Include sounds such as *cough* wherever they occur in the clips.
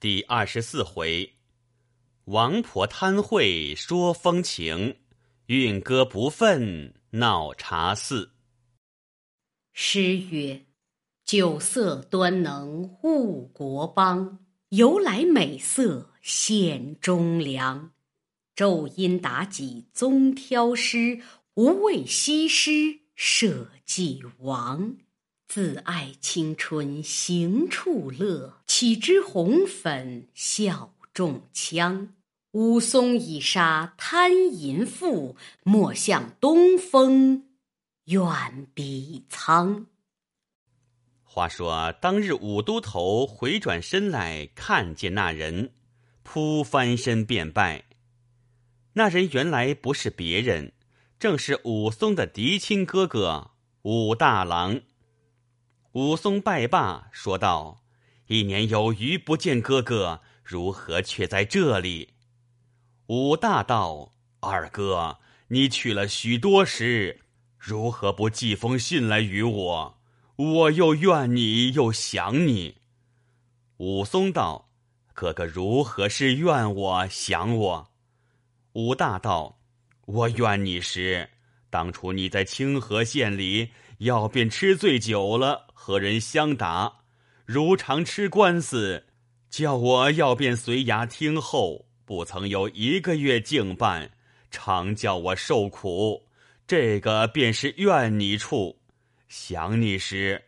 第二十四回，王婆贪贿说风情，运歌不忿闹茶肆。诗曰：“酒色端能误国邦，由来美色献忠良。昼因妲己宗挑师，无畏西施社稷王。”自爱青春行处乐，岂知红粉笑中枪。武松已杀贪淫妇，莫向东风远避苍。话说当日武都头回转身来看见那人，扑翻身便拜。那人原来不是别人，正是武松的嫡亲哥哥武大郎。武松拜罢，说道：“一年有余不见哥哥，如何却在这里？”武大道：“二哥，你去了许多时，如何不寄封信来与我？我又怨你，又想你。”武松道：“哥哥如何是怨我想我？”武大道：“我怨你时，当初你在清河县里。”要便吃醉酒了，和人相打，如常吃官司，叫我要便随衙听候，不曾有一个月静办，常叫我受苦。这个便是怨你处，想你时，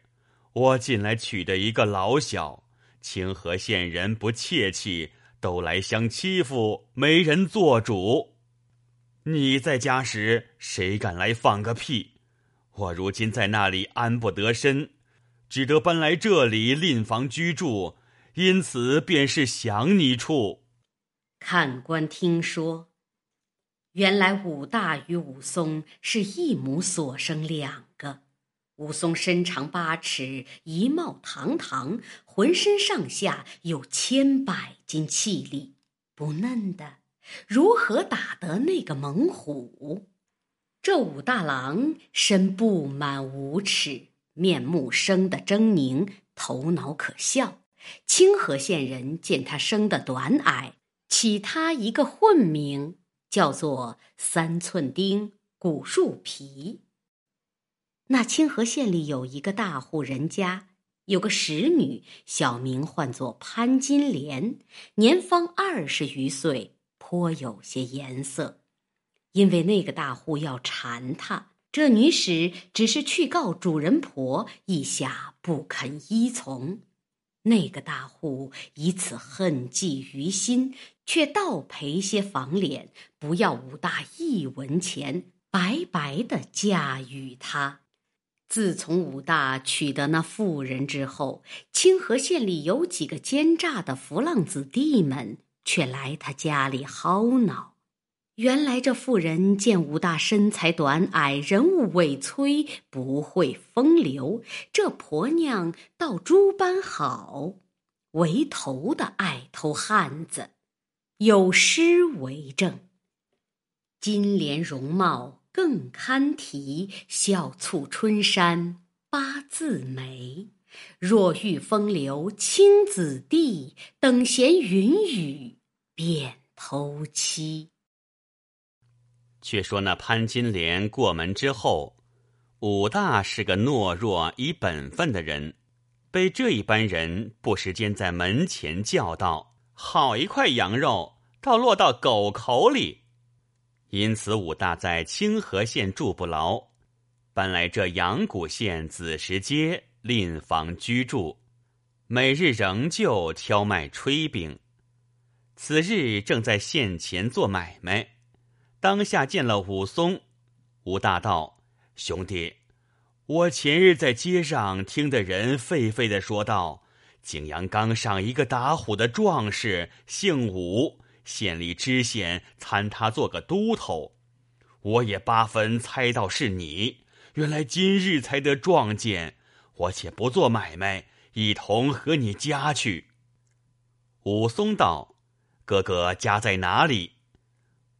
我近来娶的一个老小，清河县人不怯气，都来相欺负，没人做主。你在家时，谁敢来放个屁？我如今在那里安不得身，只得搬来这里另房居住，因此便是想你处。看官听说，原来武大与武松是一母所生两个。武松身长八尺，仪貌堂堂，浑身上下有千百斤气力，不嫩的，如何打得那个猛虎？这武大郎身布满五尺，面目生得狰狞，头脑可笑。清河县人见他生得短矮，起他一个混名，叫做三寸丁、古树皮。那清河县里有一个大户人家，有个使女，小名唤作潘金莲，年方二十余岁，颇有些颜色。因为那个大户要缠她，这女使只是去告主人婆，一下不肯依从。那个大户以此恨记于心，却倒赔些房脸，不要武大一文钱，白白的嫁与他。自从武大娶得那妇人之后，清河县里有几个奸诈的浮浪子弟们，却来他家里嚎闹。原来这妇人见武大身材短矮，人物委摧，不会风流。这婆娘倒诸般好，为头的爱偷汉子，有诗为证：金莲容貌更堪提，笑促春山八字眉。若遇风流亲子弟，等闲云雨便偷妻。却说那潘金莲过门之后，武大是个懦弱以本分的人，被这一班人不时间在门前叫道：“好一块羊肉，倒落到狗口里。”因此武大在清河县住不牢，搬来这阳谷县子时街另房居住，每日仍旧挑卖炊饼。此日正在县前做买卖。当下见了武松，武大道兄弟，我前日在街上听的人沸沸的说道：景阳冈上一个打虎的壮士，姓武，县里知县参他做个都头。我也八分猜到是你，原来今日才得撞见，我且不做买卖，一同和你家去。武松道：哥哥家在哪里？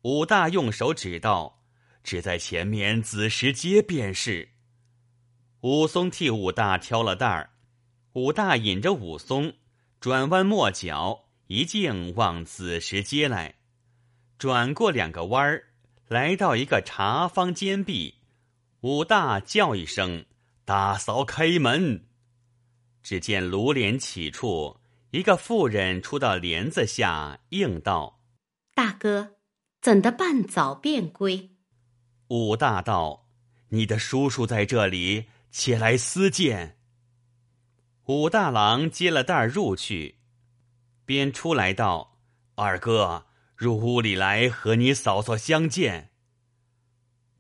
武大用手指道：“只在前面子时街便是。”武松替武大挑了担儿，武大引着武松，转弯抹角，一径往子时街来，转过两个弯儿，来到一个茶坊间壁。武大叫一声：“大嫂，开门！”只见炉帘起处，一个妇人出到帘子下，应道：“大哥，怎的半早便归？”武大道：“你的叔叔在这里，且来私见。”武大郎接了袋入去，便出来道：“二哥，入屋里来和你嫂嫂相见。”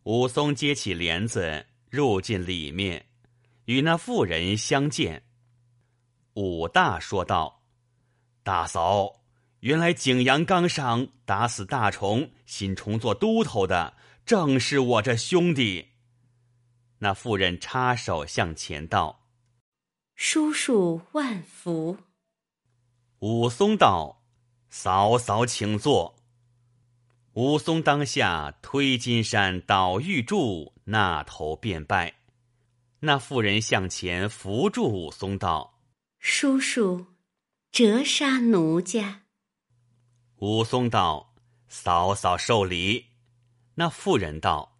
武松接起帘子，入进里面，与那妇人相见。武大说道：“大嫂，原来景阳冈上打死大虫，新虫做都头的，正是我这兄弟。”那妇人插手向前道：“叔叔万福。”武松道：“嫂嫂请坐。”武松当下推金山倒玉柱，那头便拜。那妇人向前扶住武松道。叔叔，折杀奴家。武松道：“嫂嫂受礼。”那妇人道：“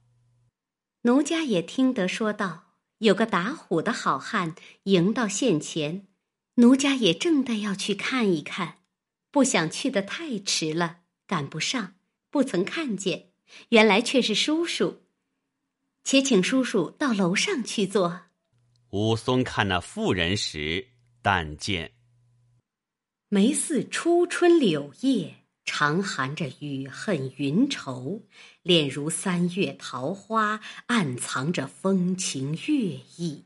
奴家也听得说道，有个打虎的好汉迎到县前，奴家也正待要去看一看，不想去的太迟了，赶不上，不曾看见。原来却是叔叔，且请叔叔到楼上去坐。”武松看那妇人时。但见梅似初春柳叶，常含着雨恨云愁；脸如三月桃花，暗藏着风情月意。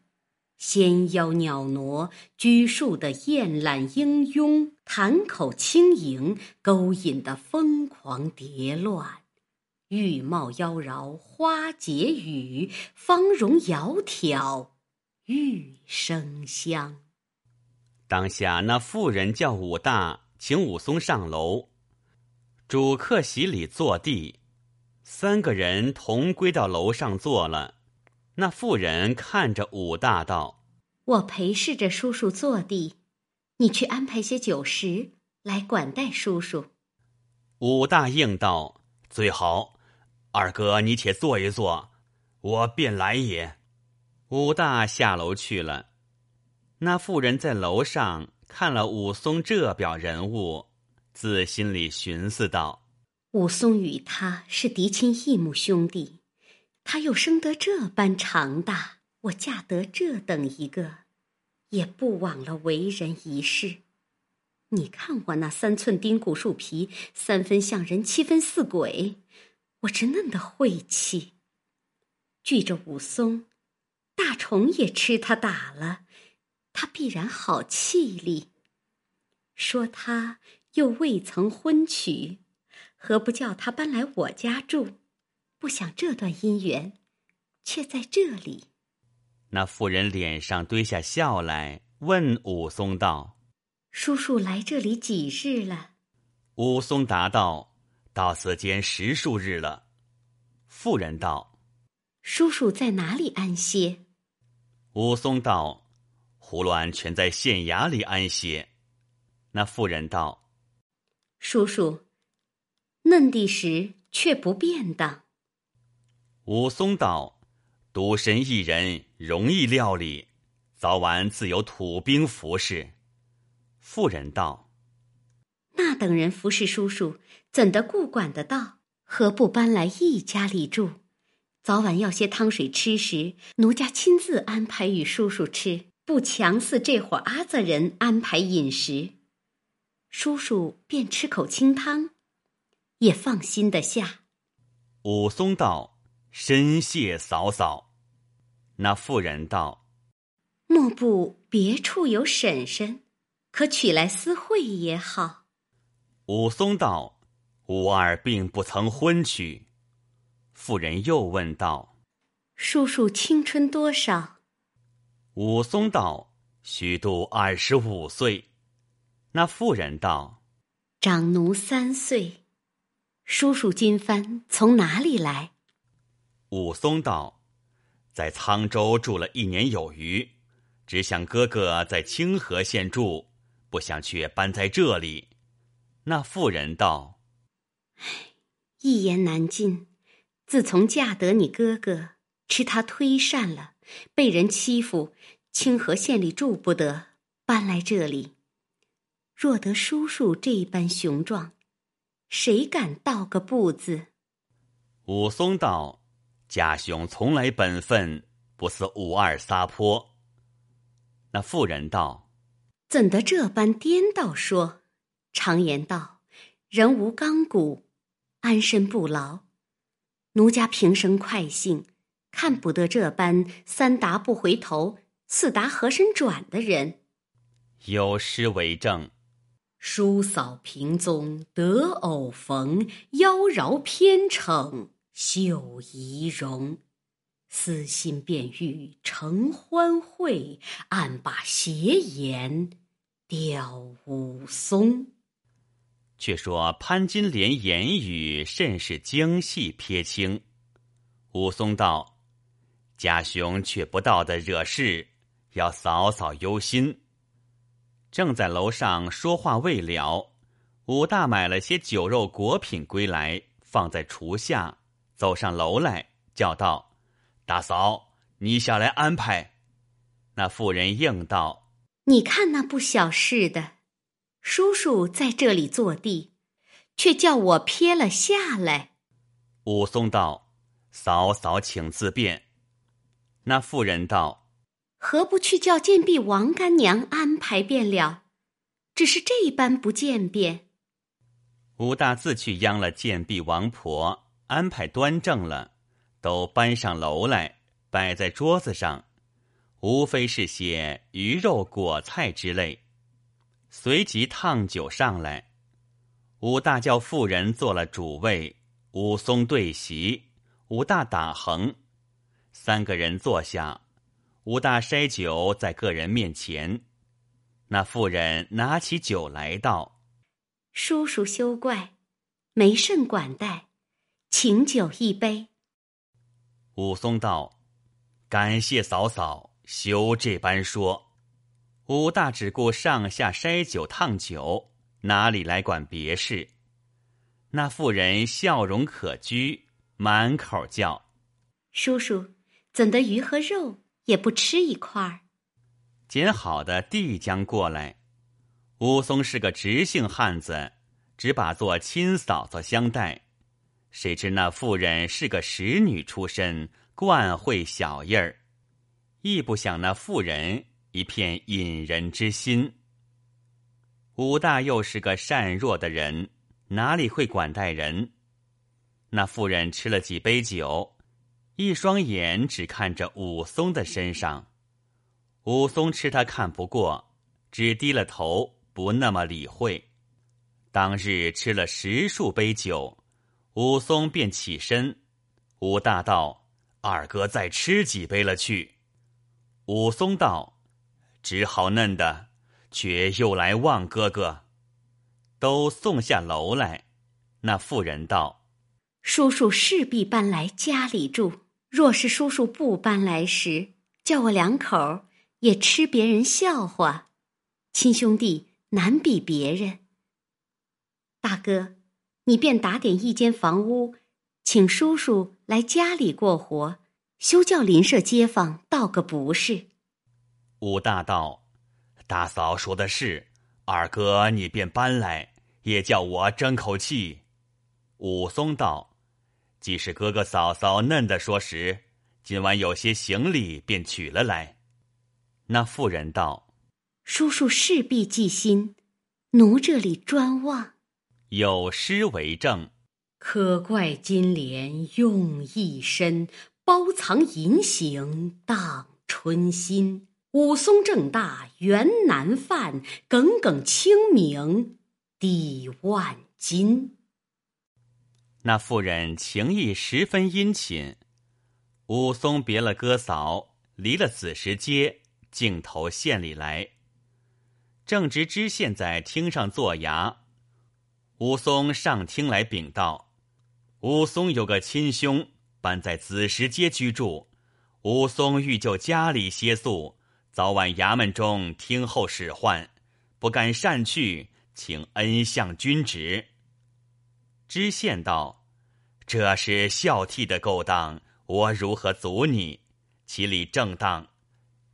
纤腰袅娜，拘束的艳懒英慵；潭口轻盈，勾引的疯狂蝶乱。玉貌妖娆，花解语；芳容窈窕，玉生香。当下那妇人叫武大，请武松上楼。主客席里坐地，三个人同归到楼上坐了。那妇人看着武大道：“我陪侍着叔叔坐地，你去安排些酒食来管待叔叔。”武大应道：“最好，二哥你且坐一坐，我便来也。”武大下楼去了。那妇人在楼上看了武松这表人物，自心里寻思道：“武松与他是嫡亲异母兄弟，他又生得这般长大，我嫁得这等一个，也不枉了为人一世。你看我那三寸丁骨树皮，三分像人，七分似鬼，我直嫩的晦气。据着武松，大虫也吃他打了。”他必然好气力。说他又未曾婚娶，何不叫他搬来我家住？不想这段姻缘，却在这里。那妇人脸上堆下笑来，问武松道：“叔叔来这里几日了？”武松答道：“到此间十数日了。”妇人道：“叔叔在哪里安歇？”武松道。胡乱全在县衙里安歇。那妇人道：“叔叔，嫩地时却不便当。”武松道：“独身一人，容易料理，早晚自有土兵服侍。”妇人道：“那等人服侍叔叔，怎的顾管得到？何不搬来一家里住？早晚要些汤水吃时，奴家亲自安排与叔叔吃。”不强似这伙阿子人安排饮食，叔叔便吃口清汤，也放心的下。武松道：“深谢嫂嫂。”那妇人道：“莫不别处有婶婶，可取来私会也好。”武松道：“吾儿并不曾婚娶。”妇人又问道：“叔叔青春多少？”武松道：“虚度二十五岁。”那妇人道：“长奴三岁。”叔叔今番从哪里来？武松道：“在沧州住了一年有余，只想哥哥在清河县住，不想却搬在这里。那妇人道：“唉，一言难尽。自从嫁得你哥哥，吃他推善了，被人欺负，清河县里住不得，搬来这里。若得叔叔这般雄壮，谁敢道个不字？”武松道：“家兄从来本分，不似武二撒泼。”那妇人道：“怎得这般颠倒说？常言道，人无刚骨，安身不牢。奴家平生快性，看不得这般三达不回头，四达和身转的人。有诗为证：叔嫂平宗得偶逢，妖娆偏逞秀仪容。私心便欲成欢会，暗把邪言吊武松。却说潘金莲言语甚是精细撇清。武松道：“家兄却不到的惹事，要嫂嫂忧心。”正在楼上说话未了，武大买了些酒肉果品归来，放在厨下，走上楼来，叫道。大嫂，你下来安排。那妇人应道：“你看那不小事的，叔叔在这里坐地，却叫我撇了下来。”武松道：“嫂嫂，请自便。”那妇人道：“何不去叫贱婢王干娘安排便了？只是这般不见便。”武大自去央了贱婢王婆，安排端正了。都搬上楼来，摆在桌子上，无非是些鱼肉果菜之类。随即烫酒上来，武大叫妇人做了主位，武松对席，武大打横，三个人坐下，武大筛酒在个人面前。那妇人拿起酒来道：“叔叔休怪，没甚管待，请酒一杯。”武松道：“感谢嫂嫂，休这般说。”武大只顾上下筛酒烫酒，哪里来管别事？那妇人笑容可掬，满口叫：“叔叔，怎得鱼和肉也不吃一块儿？”捡好的递将过来。武松是个直性汉子，只把做亲嫂嫂相待。谁知那妇人是个使女出身，惯会小意儿，亦不想那妇人一片引人之心。武大又是个善弱的人，哪里会管待人？那妇人吃了几杯酒，一双眼只看着武松的身上。武松吃他看不过，只低了头，不那么理会。当日吃了十数杯酒。武松便起身，武大道：“二哥再吃几杯了去。”武松道：“只好嫩的，却又来望哥哥。”都送下楼来。那妇人道：“叔叔势必搬来家里住。若是叔叔不搬来时，叫我两口也吃别人笑话。亲兄弟难比别人。大哥。”你便打点一间房屋，请叔叔来家里过活，休叫邻舍街坊道个不是。武大道，大嫂说的是，二哥你便搬来，也叫我争口气。武松道，既是哥哥嫂嫂嫩的说时，今晚有些行李，便取了来。那妇人道，叔叔势必记心，奴这里专望。有诗为证：可怪金莲用一身，包藏银行荡春心。武松正大原难犯，耿耿清明抵万金。那妇人情意十分殷勤。武松别了哥嫂，离了子时街，径投县里来。正值知县在厅上坐衙。武松上厅来禀道：“武松有个亲兄搬在子时街居住，武松欲就家里歇宿，早晚衙门中听候使唤，不敢擅去，请恩相君旨。知县道：“这是孝悌的勾当，我如何阻你？其理正当，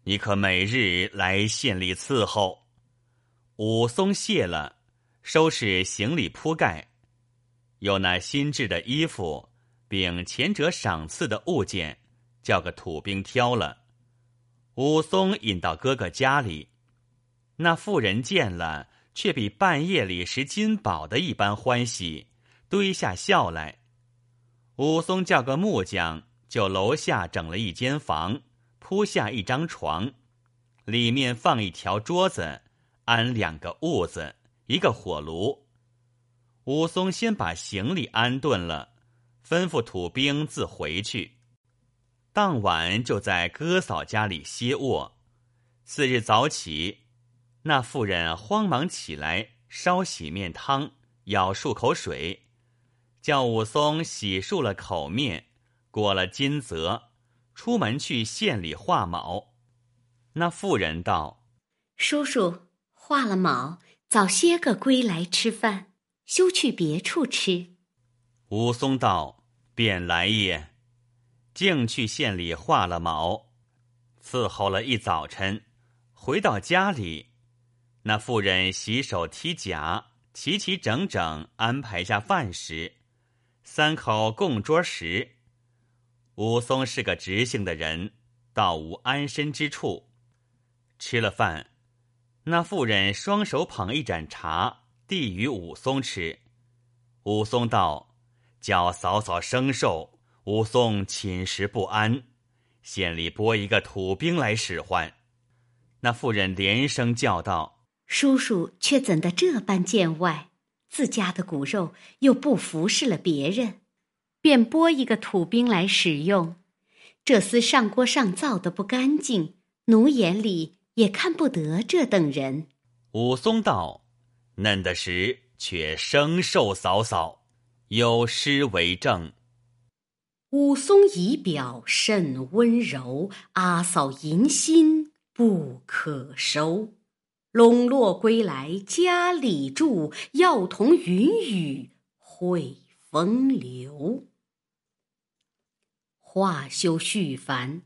你可每日来县里伺候。”武松谢了，收拾行李铺盖，有那新制的衣服，并前者赏赐的物件，叫个土兵挑了。武松引到哥哥家里，那妇人见了，却比半夜里拾金宝的一般欢喜，堆下笑来。武松叫个木匠，就楼下整了一间房，铺下一张床，里面放一条桌子。安两个痦子，一个火炉。武松先把行李安顿了，吩咐土兵自回去。当晚就在哥嫂家里歇卧。次日早起，那妇人慌忙起来烧洗面汤，舀漱口水，叫武松洗漱了口面，过了金泽，出门去县里画卯。那妇人道：“叔叔。”画了卯，早些个归来吃饭，休去别处吃。武松道：“便来也。”竟去县里画了卯，伺候了一早晨，回到家里，那妇人洗手剔甲，齐齐整整安排下饭食，三口共桌食。武松是个直性的人，倒无安身之处。吃了饭。那妇人双手捧一盏茶，递与武松吃。武松道：“叫嫂嫂生寿。”武松寝食不安，县里拨一个土兵来使唤。那妇人连声叫道：“叔叔却怎的这般见外？自家的骨肉又不服侍了别人，便拨一个土兵来使用。这厮上锅上灶的不干净，奴眼里。”也看不得这等人。武松道：“嫩的时却生受嫂嫂，有诗为证。”武松仪表甚温柔，阿嫂淫心不可收。笼络归来家里住，要同云雨会风流。话休絮繁。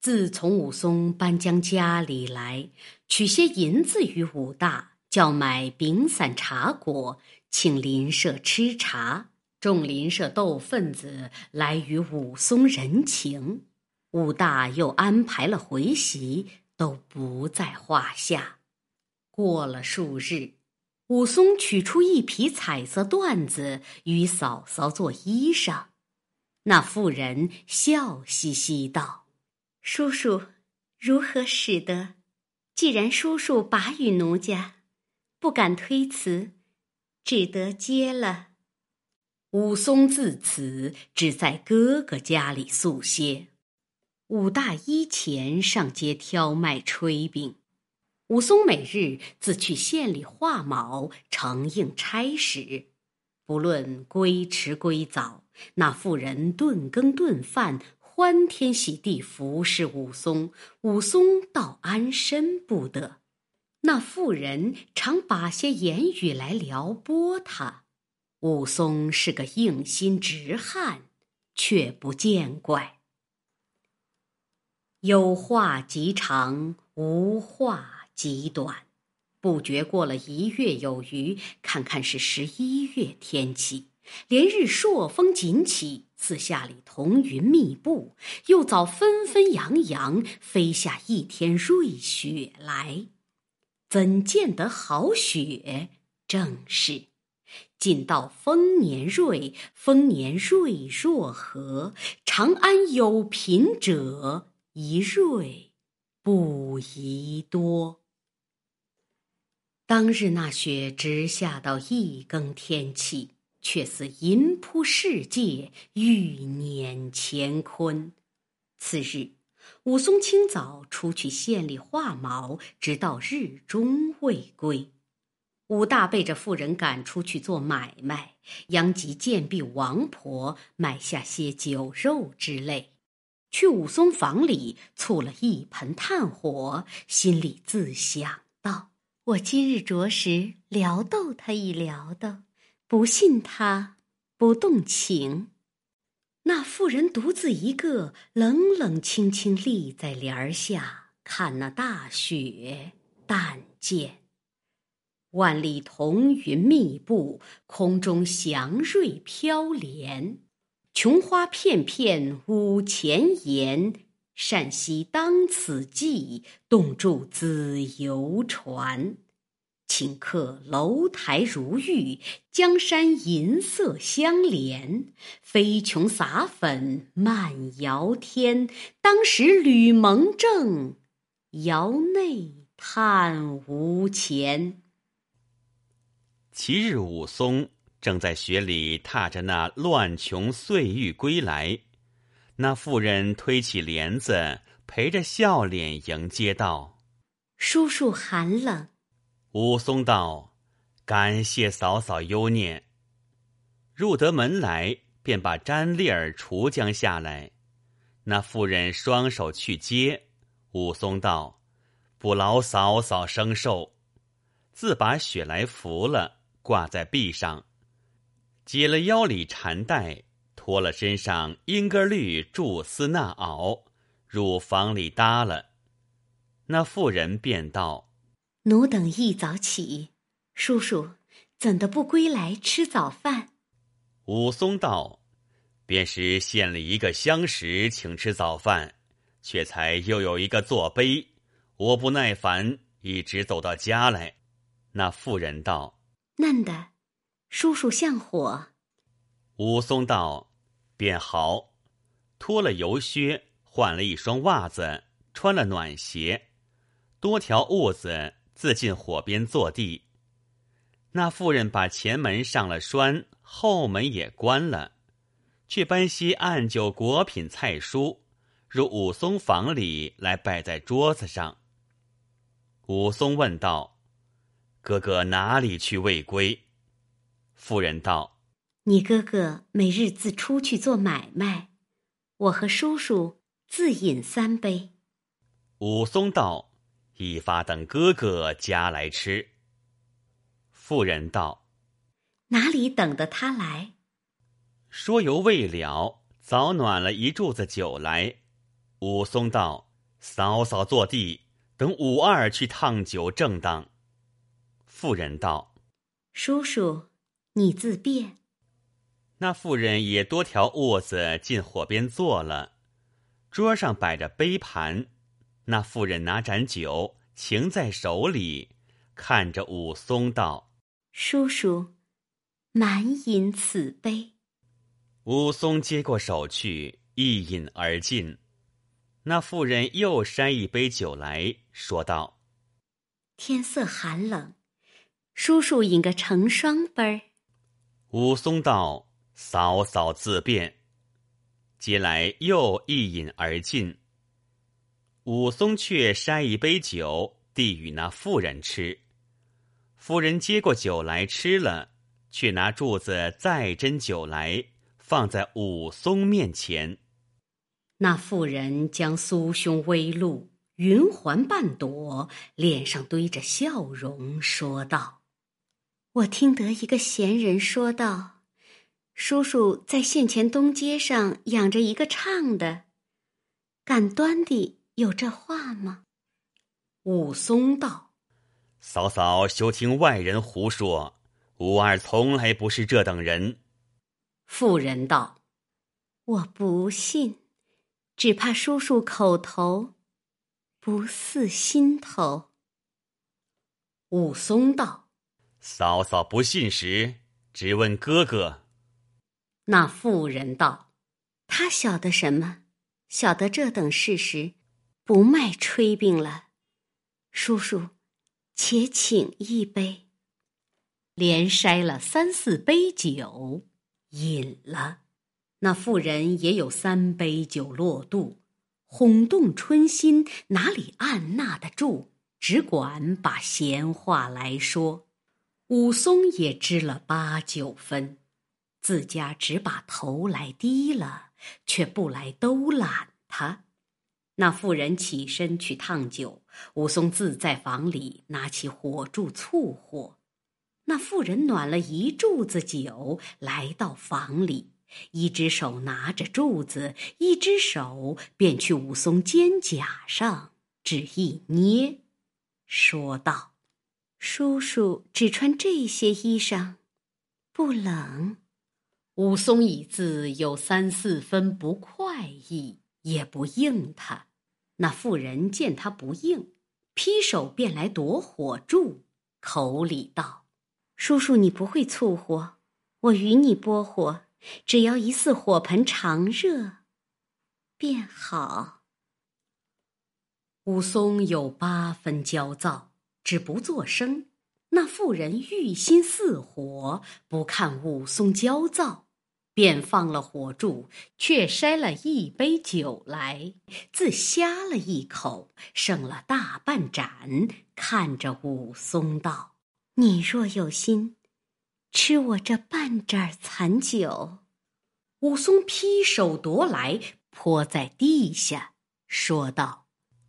自从武松搬将家里来，取些银子与武大，叫买饼散茶果，请邻舍吃茶。众邻舍斗份子来与武松人情，武大又安排了回席，都不在话下。过了数日，武松取出一匹彩色缎子与嫂嫂做衣裳，那妇人笑嘻嘻道。叔叔，如何使得？既然叔叔把与奴家，不敢推辞，只得接了。武松自此只在哥哥家里宿歇。武大衣钱上街挑卖炊饼，武松每日自去县里画卯，承应差使。不论归迟归早，那妇人顿羹顿饭。欢天喜地服侍武松，武松倒安身不得。那妇人常把些言语来撩拨他，武松是个硬心直汉，却不见怪。有话即长，无话极短，不觉过了一月有余。看看是十一月天气。连日朔风紧起，四下里彤云密布，又早纷纷扬扬飞下一天瑞雪来。怎见得好雪？正是，尽道丰年瑞，丰年瑞若何？长安有贫者，一瑞不宜多。当日那雪直下到一更天气。却似银铺世界，欲碾乾坤。次日，武松清早出去县里画毛，直到日中未归。武大被这妇人赶出去做买卖，殃及贱婢王婆，买下些酒肉之类，去武松房里促了一盆炭火，心里自想道：“我今日着实撩逗他一撩逗，不信他不动情。那妇人独自一个，冷冷清清立在帘儿下，看那大雪淡见。万里彤云密布，空中祥瑞飘连。琼花片片舞前檐，善兮当此际，动住子游船。顷刻楼台如玉，江山银色相连。飞琼洒粉漫瑶天，当时吕蒙正，窑内叹无钱。其日，武松正在雪里踏着那乱琼碎玉归来，那妇人推起帘子，陪着笑脸迎接道：“叔叔寒冷。”武松道：“感谢嫂嫂忧念。”入得门来，便把毡笠儿除将下来。那妇人双手去接，武松道：“不劳嫂嫂生受。”自把雪来扶了。挂在臂上，解了腰里缠带，脱了身上英格绿苎丝衲袄，入房里搭了。那妇人便道：“奴等一早起，叔叔怎的不归来吃早饭？”武松道：“便是献了一个相识，请吃早饭，却才又有一个坐杯，我不耐烦，一直走到家来。”那妇人道。嫩的，叔叔像火。武松道：“便好。”脱了油靴，换了一双袜子，穿了暖鞋，多条褥子，自进火边坐地。那妇人把前门上了栓，后门也关了，却搬些暗酒、果品、菜蔬入武松房里来摆在桌子上。武松问道。哥哥哪里去未归？妇人道：“你哥哥每日自出去做买卖，我和叔叔自饮三杯。”武松道：“一发等哥哥家来吃。”妇人道：“哪里等得他来？”说犹未了，早暖了一柱子酒来。武松道：“嫂嫂坐地，等武二去烫酒，正当。”妇人道：“叔叔，你自便。”那妇人也多条褥子进火边坐了，桌上摆着杯盘。那妇人拿盏酒，擎在手里，看着武松道：“叔叔，满饮此杯。”武松接过手去，一饮而尽。那妇人又筛一杯酒来说道：“天色寒冷。”叔叔饮个成双杯儿。武松道：“嫂嫂自便。”接来又一饮而尽。武松却筛一杯酒，递与那妇人吃。妇人接过酒来吃了，却拿柱子再斟酒来，放在武松面前。那妇人将酥胸微露，云环半朵，脸上堆着笑容，说道。我听得一个闲人说道：“叔叔在县前东街上养着一个唱的，敢端的有这话吗？”武松道：“嫂嫂休听外人胡说，武二从来不是这等人。”妇人道：“我不信，只怕叔叔口头不似心头。”武松道。嫂嫂不信时，只问哥哥。那妇人道：“他晓得什么？晓得这等事实，不卖炊饼了。叔叔，且请一杯。”连筛了三四杯酒，饮了。那妇人也有三杯酒落肚，哄动春心，哪里按捺得住？只管把闲话来说。武松也知了八九分，自家只把头来低了，却不来兜揽他。那妇人起身去烫酒，武松自在房里拿起火柱促火。那妇人暖了一柱子酒，来到房里，一只手拿着柱子，一只手便去武松肩胛上只一捏，说道：“叔叔只穿这些衣裳，不冷。”武松已自有三四分不快意，也不应他。那妇人见他不应，劈手便来夺火柱，口里道。叔叔，你不会促火，我与你拨火，只要一似火盆常热，便好。武松有八分焦躁，只不作声。那妇人欲心似火，不看武松焦躁，便放了火柱，却筛了一杯酒来，自呷了一口，剩了大半盏，看着武松道。你若有心，吃我这半盏残酒。武松劈手夺来，泼在地下，说道：“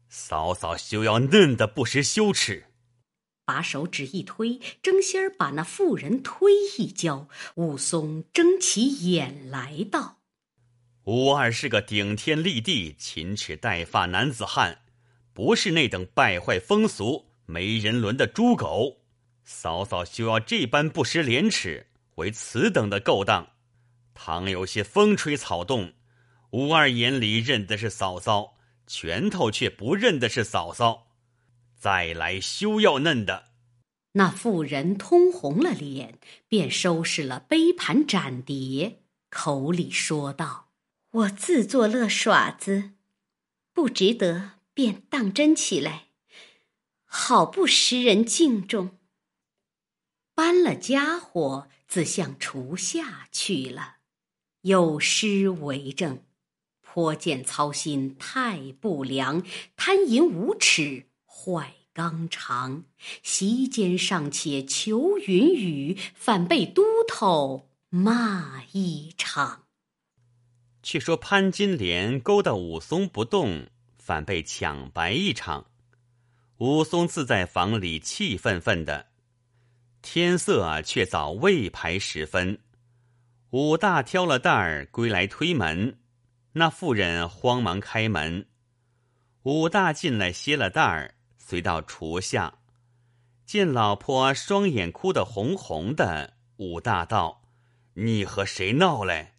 嫂嫂休要嫩的不识羞耻。”把手指一推，争先儿把那妇人推一跤。武松睁起眼来道：“武二是个顶天立地、勤齿带发男子汉，不是那等败坏风俗、没人伦的猪狗。”嫂嫂休要这般不识廉耻，为此等的勾当。倘有些风吹草动，吴二眼里认的是嫂嫂，拳头却不认的是嫂嫂。再来休要嫩的。那妇人通红了脸，便收拾了杯盘盏碟，口里说道：“我自作乐耍子，不值得，便当真起来，好不识人敬重。”搬了家伙，自向厨下去了。有诗为证：“颇见操心太不良，贪淫无耻坏纲常。席间尚且求云雨，反被都头骂一场。”却说潘金莲勾搭武松不动，反被抢白一场。武松自在房里气愤愤的。天色却早未排时分，武大挑了担儿归来推门，那妇人慌忙开门。武大进来歇了担儿，随到厨下，见老婆双眼哭得红红的。武大道：“你和谁闹嘞？”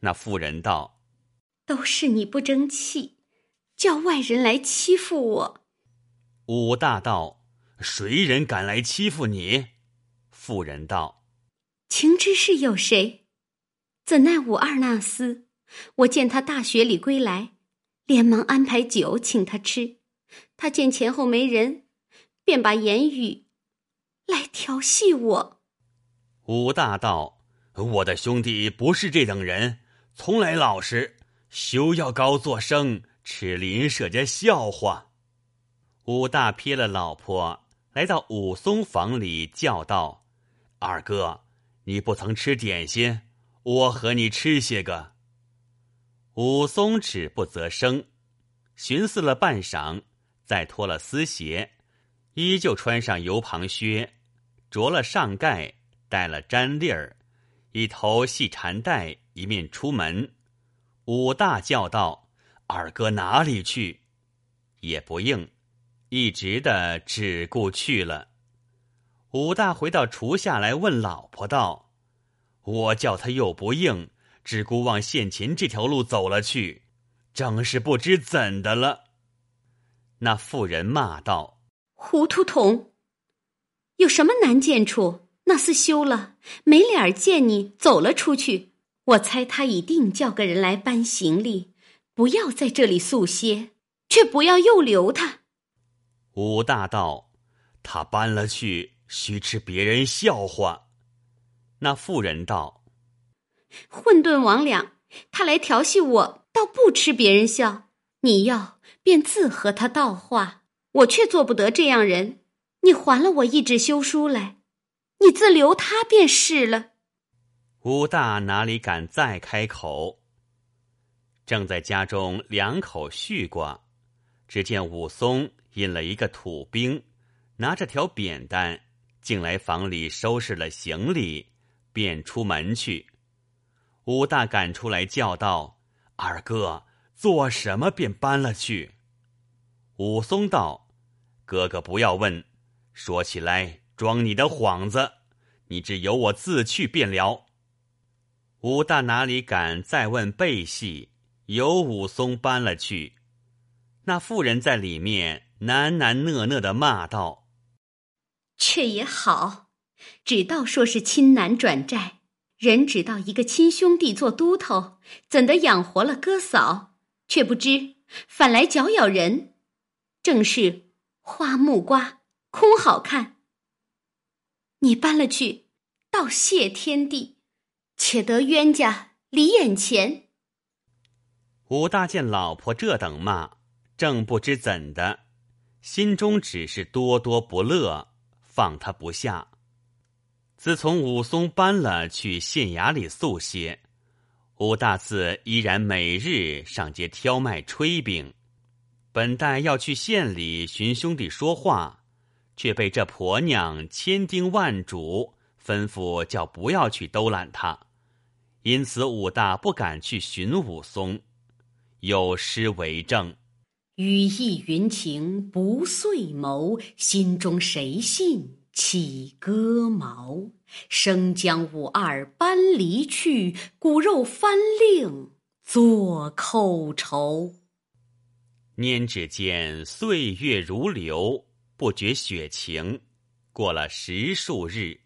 那妇人道：“都是你不争气，叫外人来欺负我。”武大道：“谁人敢来欺负你？”妇人道：“情知是有谁？怎奈武二那厮？我见他大学里归来，连忙安排酒请他吃。他见前后没人，便把言语来调戏我。”武大道：“我的兄弟不是这等人，从来老实，休要高作声，吃邻舍家笑话。”武大瞥了老婆，来到武松房里，叫道。二哥，你不曾吃点心，我和你吃些个。武松止不择声，寻思了半晌，再脱了丝鞋，依旧穿上油旁靴，着了上盖，戴了毡笠儿，一头细缠带，一面出门。武大叫道：“二哥哪里去？”也不应，一直的只顾去了。武大回到厨下来问老婆道：“我叫他又不应，只顾往县前这条路走了去，正是不知怎的了。”那妇人骂道：“糊涂童，有什么难见处？那厮休了，没脸儿见你，走了出去。我猜他一定叫个人来搬行李，不要在这里宿歇，却不要又留他。”武大道：“他搬了去。”须吃别人笑话。那妇人道：“混沌魍魉，他来调戏我，倒不吃别人笑。你要便自和他道话，我却做不得这样人。你还了我一纸休书来，你自留他便是了。”武大哪里敢再开口？正在家中两口叙挂，只见武松引了一个土兵，拿着条扁担，进来房里收拾了行李，便出门去。武大赶出来叫道：“二哥，做什么便搬了去？”武松道：“哥哥不要问，说起来装你的幌子，你只由我自去便了。”武大哪里敢再问背细，由武松搬了去。那妇人在里面喃喃讷讷的骂道：“却也好，只道说是亲男转债，人只道一个亲兄弟做都头，怎的养活了哥嫂？却不知反来搅咬人，正是花木瓜空好看。你搬了去，道谢天地，且得冤家离眼前。”武大见老婆这等骂。正不知怎的，心中只是多多不乐，放他不下。自从武松搬了去县衙里宿歇，武大字依然每日上街挑卖炊饼。本待要去县里寻兄弟说话，却被这婆娘千叮万嘱，吩咐叫不要去兜揽他。因此武大不敢去寻武松，有诗为证。羽翼云情不遂谋，心中谁信起戈矛？生将五二搬离去，骨肉翻令作寇仇。拈指间岁月如流，不觉雪晴。过了十数日，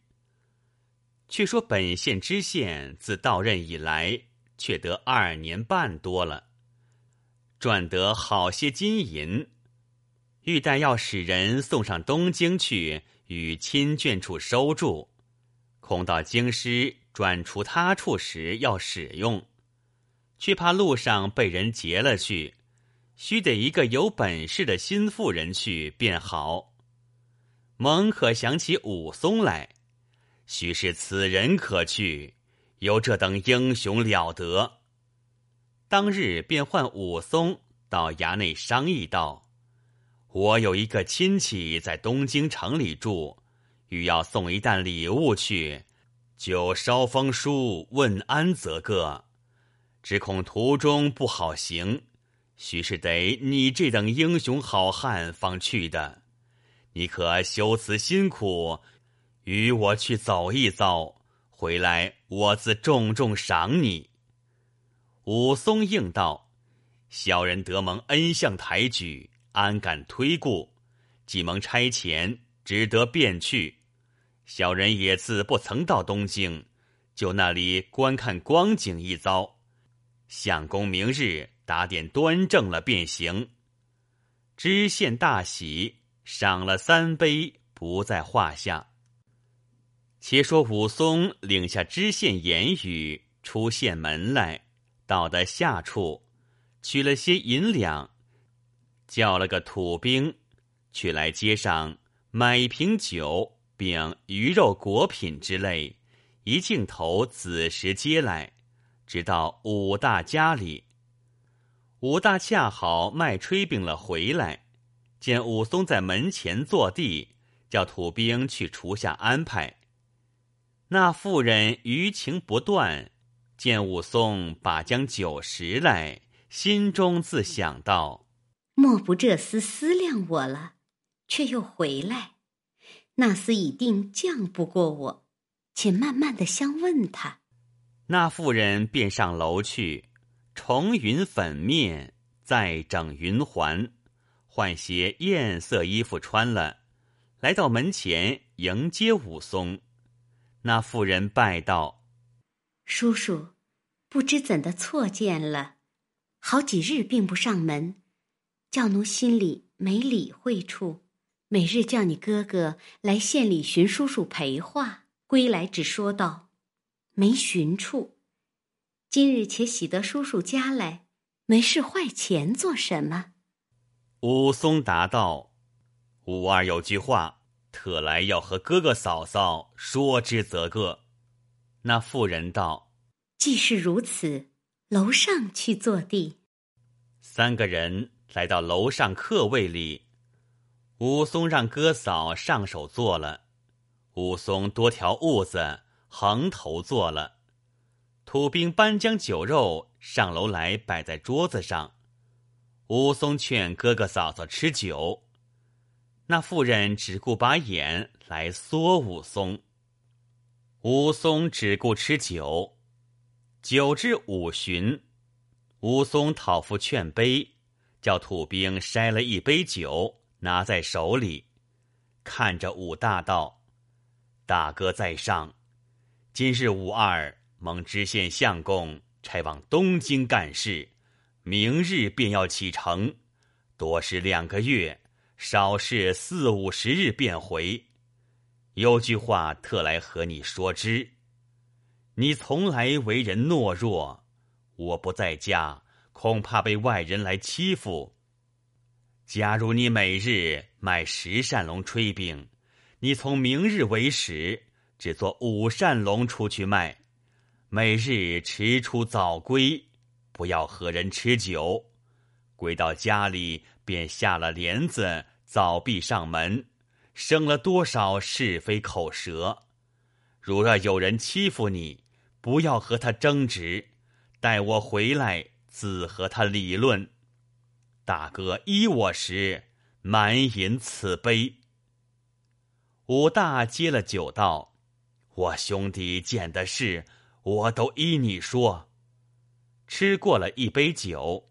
却说本县知县自到任以来，却得二年半多了。赚得好些金银，欲待要使人送上东京去，与亲眷处收住。恐到京师转出他处时要使用，却怕路上被人劫了去，须得一个有本事的新妇人去便好。蒙可想起武松来，须是此人可去，有这等英雄了得。当日便唤武松到衙内商议道：“我有一个亲戚在东京城里住，欲要送一担礼物去，就捎封书问安则个。只恐途中不好行，须是得你这等英雄好汉方去的。你可修辞辛苦，与我去走一遭，回来我自重重赏你。”武松应道：“小人得蒙恩相抬举，安敢推故？既蒙差遣，只得便去。小人也自不曾到东京，就那里观看光景一遭。相公明日打点端正了便行。”知县大喜，赏了三杯，不在话下。且说武松领下知县言语，出县门来。到的下处，取了些银两，叫了个土兵，去来街上买一瓶酒，并鱼肉果品之类，一镜头子时接来，直到武大家里。武大恰好卖炊饼了回来，见武松在门前坐地，叫土兵去厨下安排。那妇人余情不断。见武松把将酒食来，心中自想到：“莫不这厮思量我了，却又回来？那厮已定犟不过我，且慢慢的相问他。”那妇人便上楼去，重云粉面，再整云环，换些艳色衣服穿了，来到门前迎接武松。那妇人拜道。叔叔，不知怎的错见了，好几日并不上门，教奴心里没理会处。每日叫你哥哥来县里寻叔叔陪话，归来只说道没寻处。今日且喜得叔叔家来，没事坏钱做什么？武松答道：“武二有句话，特来要和哥哥嫂嫂说之则个。”那妇人道：“既是如此，楼上去坐地。”三个人来到楼上客位里，武松让哥嫂上手坐了，武松多条痦子横头坐了。土兵搬将酒肉上楼来摆在桌子上，武松劝哥哥嫂嫂吃酒，那妇人只顾把眼来缩武松。武松只顾吃酒，酒至五巡，武松讨父劝杯，叫土兵筛了一杯酒拿在手里，看着武大道：“大哥在上，今日武二。”蒙知县相公差往东京干事，明日便要启程，多是两个月，少是四五十日便回。有句话特来和你说之：你从来为人懦弱，我不在家，恐怕被外人来欺负。假如你每日卖十扇龙炊饼，你从明日为始，只做五扇龙出去卖。每日迟出早归，不要和人吃酒。归到家里，便下了帘子，早闭上门，生了多少是非口舌。如若有人欺负你，不要和他争执，待我回来，自和他理论。大哥依我时，满饮此杯。武大接了酒道：“我兄弟见的是。”我都依你说。吃过了一杯酒，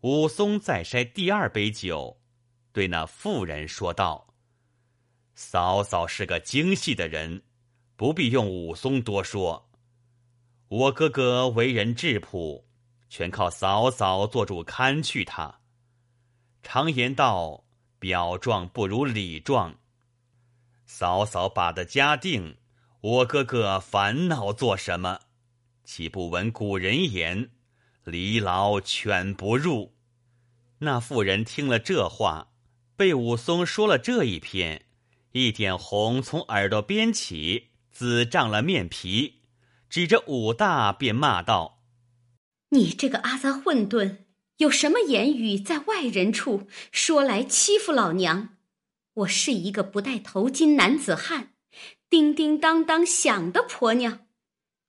武松再筛第二杯酒，对那妇人说道：“嫂嫂是个精细的人，不必用武松多说。我哥哥为人质朴，全靠嫂嫂做主看去他。常言道，表状不如里状。嫂嫂把的家定。”我哥哥烦恼做什么？岂不闻古人言：“离牢犬不入。”那妇人听了这话，被武松说了这一篇，一点红从耳朵边起，紫胀了面皮，指着武大便骂道：“你这个阿杂混沌，有什么言语在外人处说来欺负老娘？我是一个不戴头巾男子汉。”叮叮当当响的婆娘，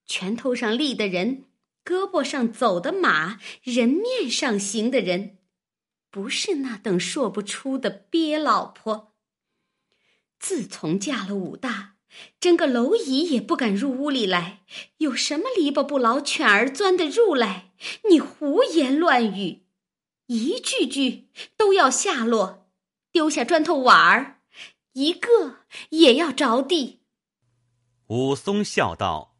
拳头上立的人，胳膊上走的马，人面上行的人，不是那等说不出的鳖老婆。自从嫁了武大，真个蝼蚁也不敢入屋里来。有什么篱笆不牢，犬儿钻得入来？你胡言乱语，一句句都要下落，丢下砖头瓦儿，一个也要着地。武松笑道：“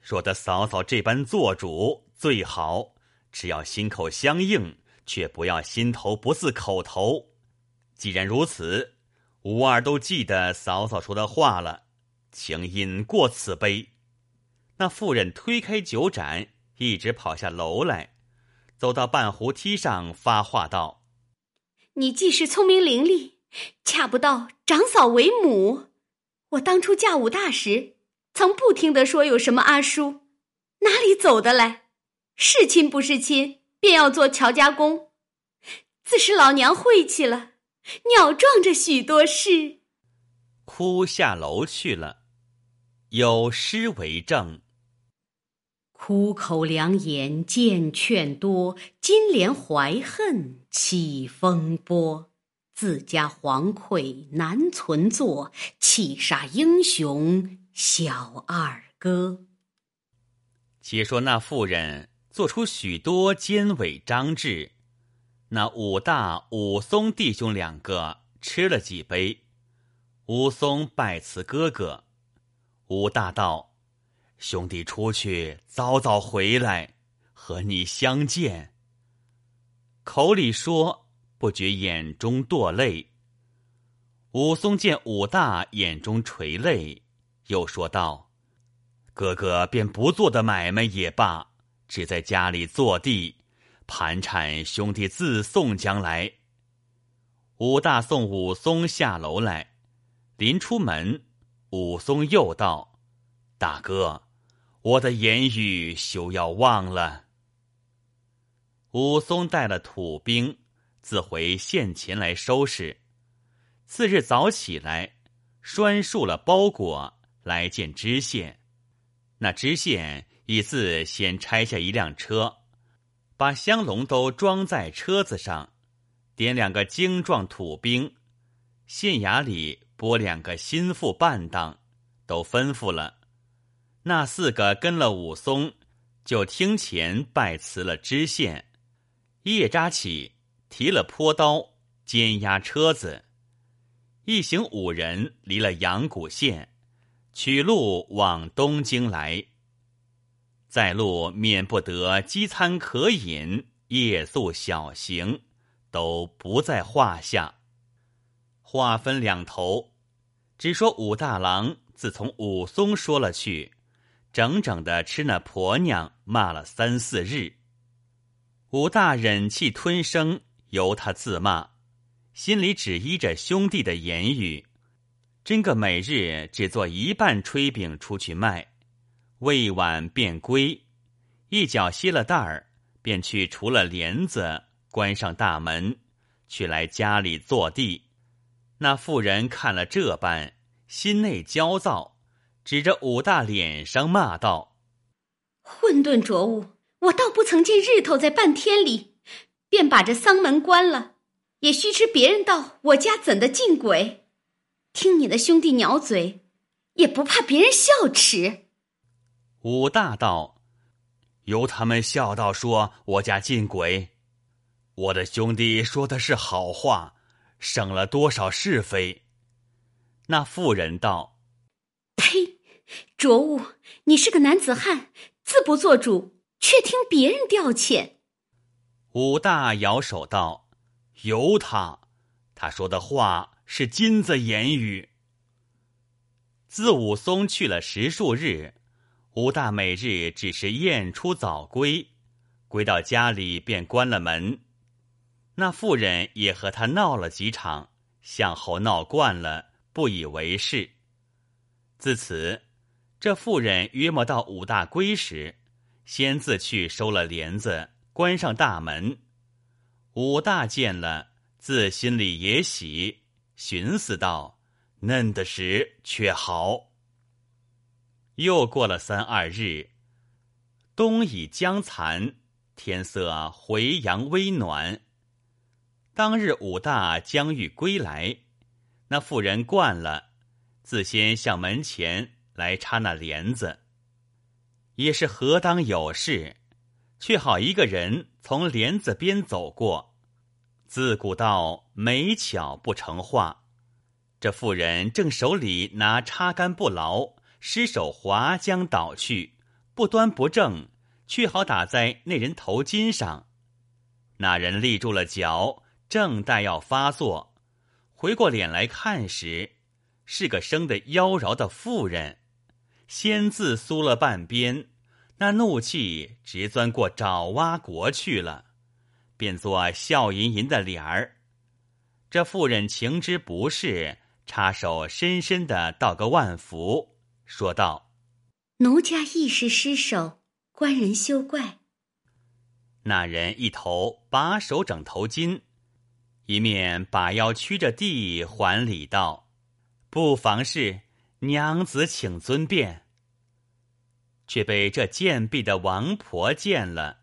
说的嫂嫂这般做主最好，只要心口相应，却不要心头不似口头。既然如此，吾二都记得嫂嫂说的话了，请饮过此杯。”那妇人推开酒盏，一直跑下楼来，走到半湖梯上发话道：“你既是聪明伶俐，恰不到长嫂为母。”我当初嫁武大时，曾不听得说有什么阿叔，哪里走得来？是亲不是亲，便要做乔家公。自是老娘晦气了，鸟撞着许多事，哭下楼去了。有诗为证：苦口良言见劝多，金莲怀恨起风波。自家黄溃难存坐，气煞英雄小二哥。且说那妇人做出许多奸伪张志，那武大、武松弟兄两个吃了几杯，武松拜辞哥哥，武大道：“兄弟出去，早早回来，和你相见。”口里说。不觉眼中堕泪。武松见武大眼中垂泪，又说道：“哥哥便不做的买卖也罢，只在家里坐地盘缠兄弟自送将来。”武大送武松下楼来，临出门，武松又道：“大哥，我的言语休要忘了。”武松带了土兵。自回县前来收拾，次日早起来，拴束了包裹来见知县。那知县已自先拆下一辆车，把香笼都装在车子上，点两个精壮土兵，县衙里拨两个心腹伴当，都吩咐了。那四个跟了武松，就厅前拜辞了知县。夜扎起，提了坡刀，监押车子。一行五人离了阳谷县，取路往东京来。在路免不得饥餐渴饮，夜宿小行，都不在话下。话分两头，只说武大郎自从武松说了去，整整的吃那婆娘骂了三四日。武大忍气吞声，由他自骂。心里只依着兄弟的言语，真个每日只做一半炊饼出去卖，未晚便归，一脚歇了袋儿，便去除了帘子，关上大门，去来家里坐地。那妇人看了这般，心内焦躁，指着武大脸上骂道：“混沌浊物！我倒不曾见日头在半天里，便把这丧门关了。”也须知别人道我家怎的进鬼？听你的兄弟鸟嘴，也不怕别人笑耻。武大道，由他们笑道说我家进鬼。我的兄弟说的是好话，省了多少是非。那妇人道：“呸！浊物，你是个男子汉，自不做主，却听别人调遣。”武大摇手道。由他，他说的话是金子言语。自武松去了十数日，武大每日只是晏出早归，归到家里便关了门。那妇人也和他闹了几场，向后闹惯了，不以为是。自此，这妇人约莫到武大归时，先自去收了帘子，关上大门。武大见了，自心里也喜，寻思道：“嫩的时却好。”又过了三二日，冬已将残，天色回阳微暖。当日武大将欲归来，那妇人惯了，自先向门前来插那帘子，也是何当有事。却好一个人从帘子边走过，自古道美巧不成话。这妇人正手里拿插竿不牢，失手滑将倒去，不端不正，却好打在那人头巾上。那人立住了脚，正待要发作，回过脸来看时，是个生得妖娆的妇人，先自酥了半边。那怒气直钻过爪哇国去了，变作笑吟吟的脸儿。这妇人情之不是，插手深深的道个万福，说道：“奴家一时失手，官人休怪。”那人一头把手整头巾，一面把腰屈着地还礼道：“不妨事，娘子请尊便。”却被这贱婢的王婆见了，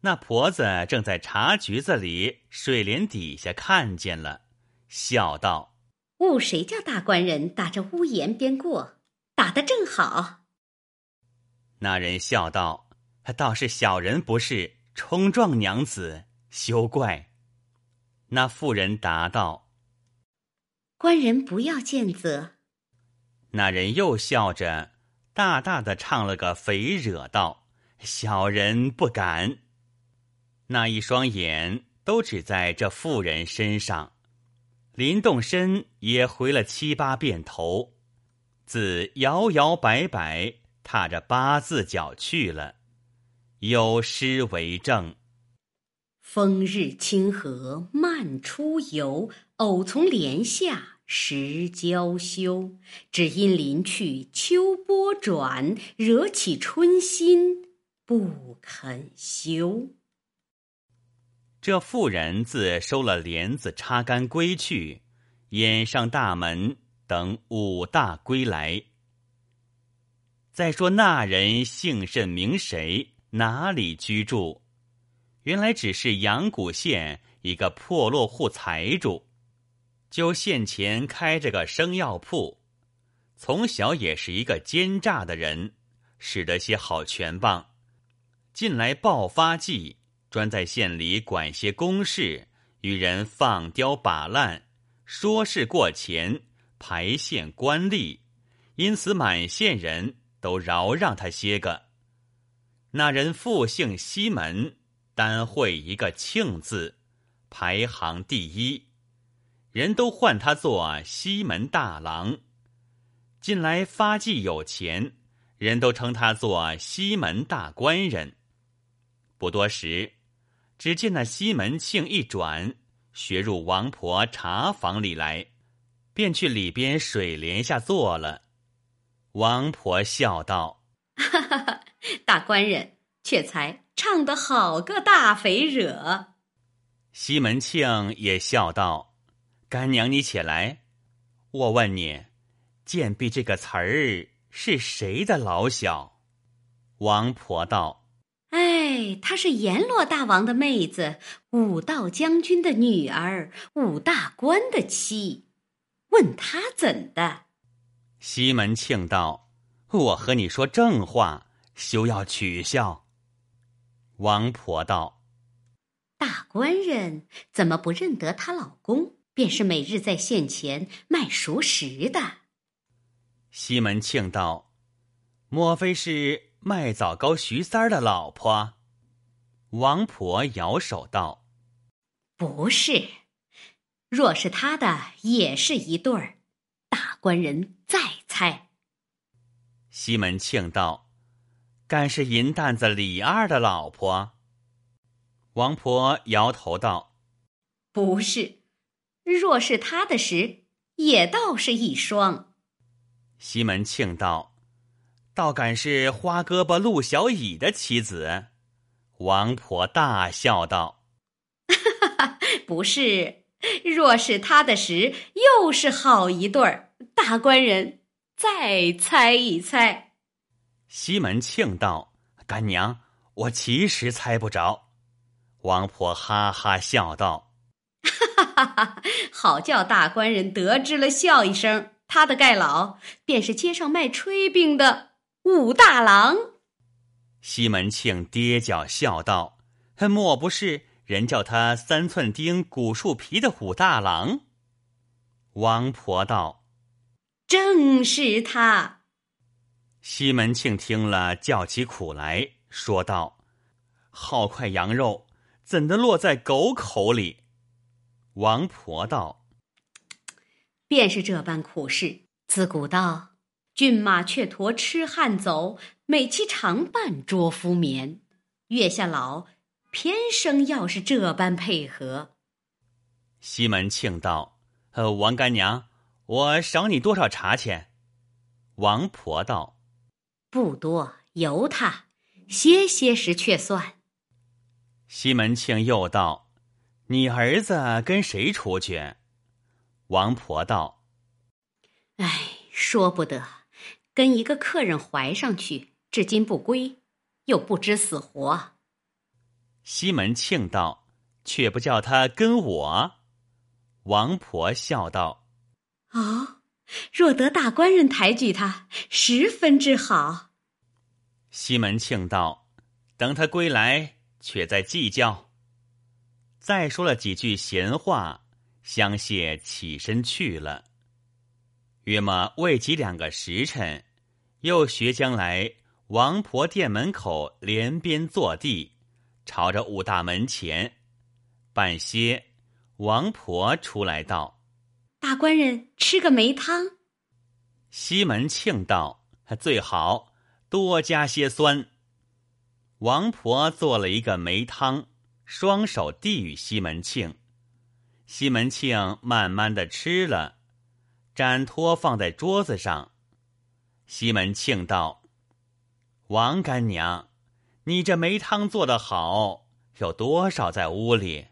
那婆子正在茶局子里水帘底下看见了，笑道：“误谁叫大官人打着屋檐边过，打得正好。”那人笑道：“倒是小人不是冲撞娘子，休怪。”那妇人答道：“官人不要见责。”那人又笑着。大大的唱了个肥惹道：“小人不敢。”那一双眼都只在这妇人身上。林动身也回了七八遍头，自摇摇摆摆踏着八字脚去了。有诗为证：“风日清河漫出游，偶从帘下。”时交休，只因临去秋波转，惹起春心不肯休。这妇人自收了帘子，插竿归去，掩上大门，等五大归来。再说那人姓甚名谁？哪里居住？原来只是阳谷县一个破落户财主，就县前开着个生药铺，从小也是一个奸诈的人，使得些好拳棒。近来爆发季，专在县里管些公事，与人放刁把烂，说事过钱，排县官吏，因此满县人都饶让他些个。那人复姓西门，单会一个庆字，排行第一，人都唤他做西门大郎。近来发迹有钱，人都称他做西门大官人。不多时，只见那西门庆一转，学入王婆茶房里来，便去里边水帘下坐了。王婆笑道：“哈哈哈，大官人，却才唱得好个大肥惹。”西门庆也笑道：“干娘，你起来，我问你，贱婢这个词儿是谁的老小？”王婆道。哎，她是阎罗大王的妹子，武道将军的女儿，武大官的妻。问她怎的？西门庆道：“我和你说正话，休要取笑。”王婆道：“大官人怎么不认得她老公？便是每日在县前卖熟食的。”西门庆道：“莫非是卖枣糕徐三儿的老婆？”王婆摇手道：“不是，若是他的，也是一对儿。大官人再猜。”西门庆道：“该是银担子李二的老婆？”王婆摇头道：“不是，若是他的时，也倒是一双。”西门庆道：“倒敢是花胳膊陆小乙的妻子？”王婆大笑道：“哈哈，不是，若是他的时，又是好一对儿。大官人，再猜一猜。”西门庆道：“干娘，我其实猜不着。”王婆哈哈笑道：“哈哈哈哈！好叫大官人得知了，笑一声。他的盖老便是街上卖炊饼的武大郎。”西门庆跌脚笑道：“莫不是人叫他三寸钉、古树皮的武大郎？”王婆道：“正是他。”西门庆听了，叫起苦来说道：“好块羊肉，怎的落在狗口里？”王婆道：“便是这般苦事，自古道。”骏马却驮痴汉走，美妻常伴捉夫眠。月下老，偏生要是这般配合。西门庆道：“呃，王干娘，我赏你多少茶钱？”王婆道：“不多，由他歇歇时却算。”西门庆又道：“你儿子跟谁出去？”王婆道：“哎，说不得。”跟一个客人怀上去，至今不归，又不知死活。西门庆道：“却不叫他跟我。”王婆笑道：“哦，若得大官人抬举他，十分之好。”西门庆道：“等他归来，却再计较。”再说了几句闲话，香榭起身去了。约么未及两个时辰。又学将来王婆店门口连边坐地，朝着武大门前。半歇，王婆出来道：“大官人吃个梅汤。”西门庆道：“最好多加些酸。”王婆做了一个梅汤，双手递与西门庆。西门庆慢慢的吃了，盏托放在桌子上。西门庆道：“王干娘，你这梅汤做得好，有多少在屋里？”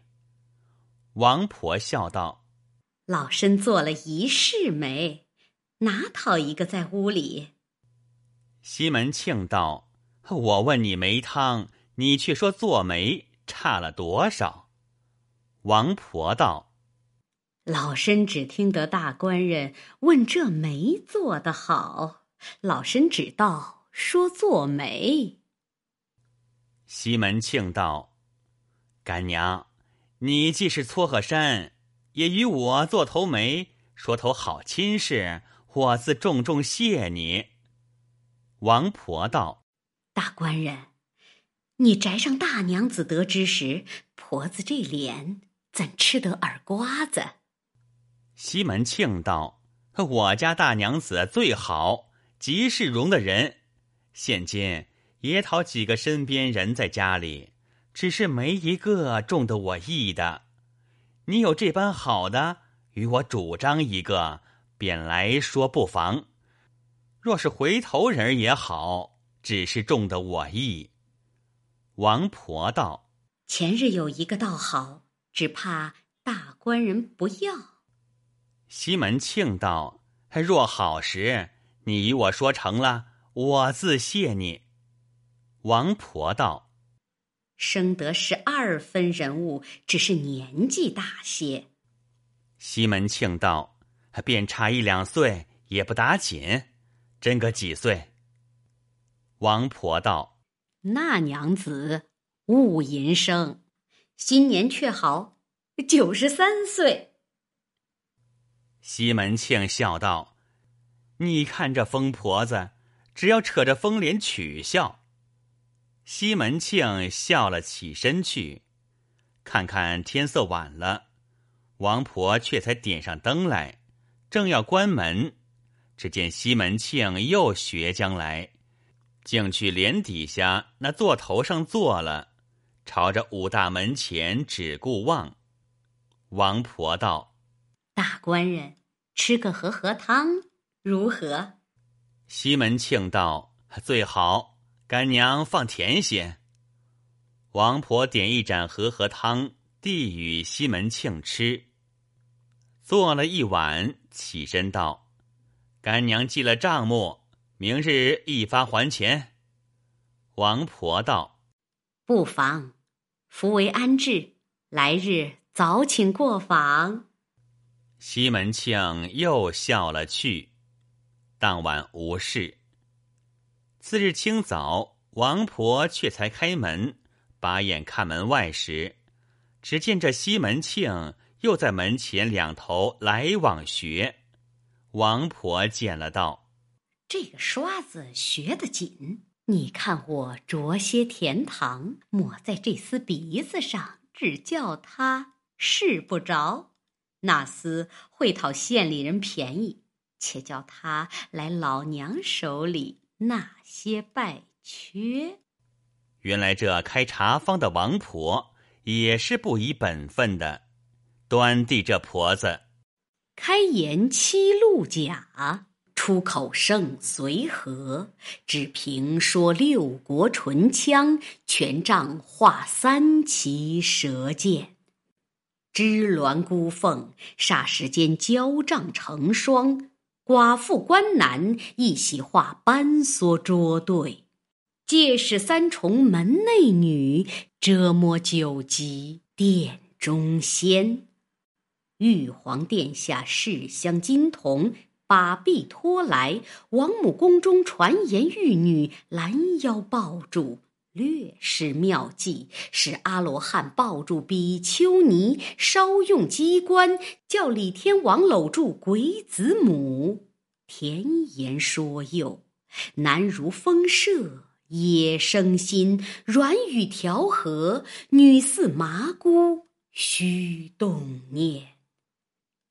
王婆笑道：“老身做了一世梅，哪讨一个在屋里？西门庆道：“我问你梅汤，你却说做媒差了多少？”王婆道：“老身只听得大官人问这媒做得好，老身只道说做媒。”西门庆道：“干娘，你既是撮合山，也与我做头媒，说头好亲事，我自重重谢你。”王婆道：“大官人，你宅上大娘子得知时，婆子这脸怎吃得耳瓜子？”西门庆道：“我家大娘子最好，极是容的人。现今也讨几个身边人在家里，只是没一个中得我意的。你有这般好的，与我主张一个，便来说不妨。”若是回头人也好，只是中得我意。王婆道：“前日有一个倒好，只怕大官人不要。”西门庆道：“若好时，你与我说成了，我自谢你。”王婆道：“生得十二分人物，只是年纪大些。”西门庆道：“便差一两岁，也不打紧。”真个几岁？王婆道：“那娘子勿吟生，新年却好，九十三岁。”西门庆笑道：“你看这疯婆子，只要扯着风帘取笑。”西门庆笑了，起身去，看看天色晚了，王婆却才点上灯来，正要关门。只见西门庆又学将来，竟去帘底下那座头上坐了，朝着武大门前只顾望。王婆道：“大官人吃个和合汤如何？”西门庆道：“最好，干娘放甜些。”王婆点一盏和合汤，递与西门庆吃。做了一碗，起身道。干娘记了账目，明日一发还钱。王婆道：“不妨，福为安置，来日早请过访。”西门庆又笑了去。当晚无事。次日清早，王婆却才开门，把眼看门外时，只见这西门庆又在门前两头来往学。王婆见了道：“这个刷子学得紧，你看我着些甜糖抹在这厮鼻子上，只叫他试不着。那厮会讨县里人便宜，且叫他来老娘手里那些败缺。”原来这开茶坊的王婆也是不依本分的，端地这婆子。开言七路甲，出口胜随和，只凭说六国唇枪，权杖画三旗蛇剑，织鸾孤凤，霎时间交帐成双。寡妇关南一席话班缩捉对，借使三重门内女，折磨九级殿中仙。玉皇殿下侍香金童把臂拖来，王母宫中传言玉女拦腰抱住，略施妙计，使阿罗汉抱住比丘尼，稍用机关叫李天王搂住鬼子母，甜言说诱，男如风射野生心，软语调和，女似麻姑须动念。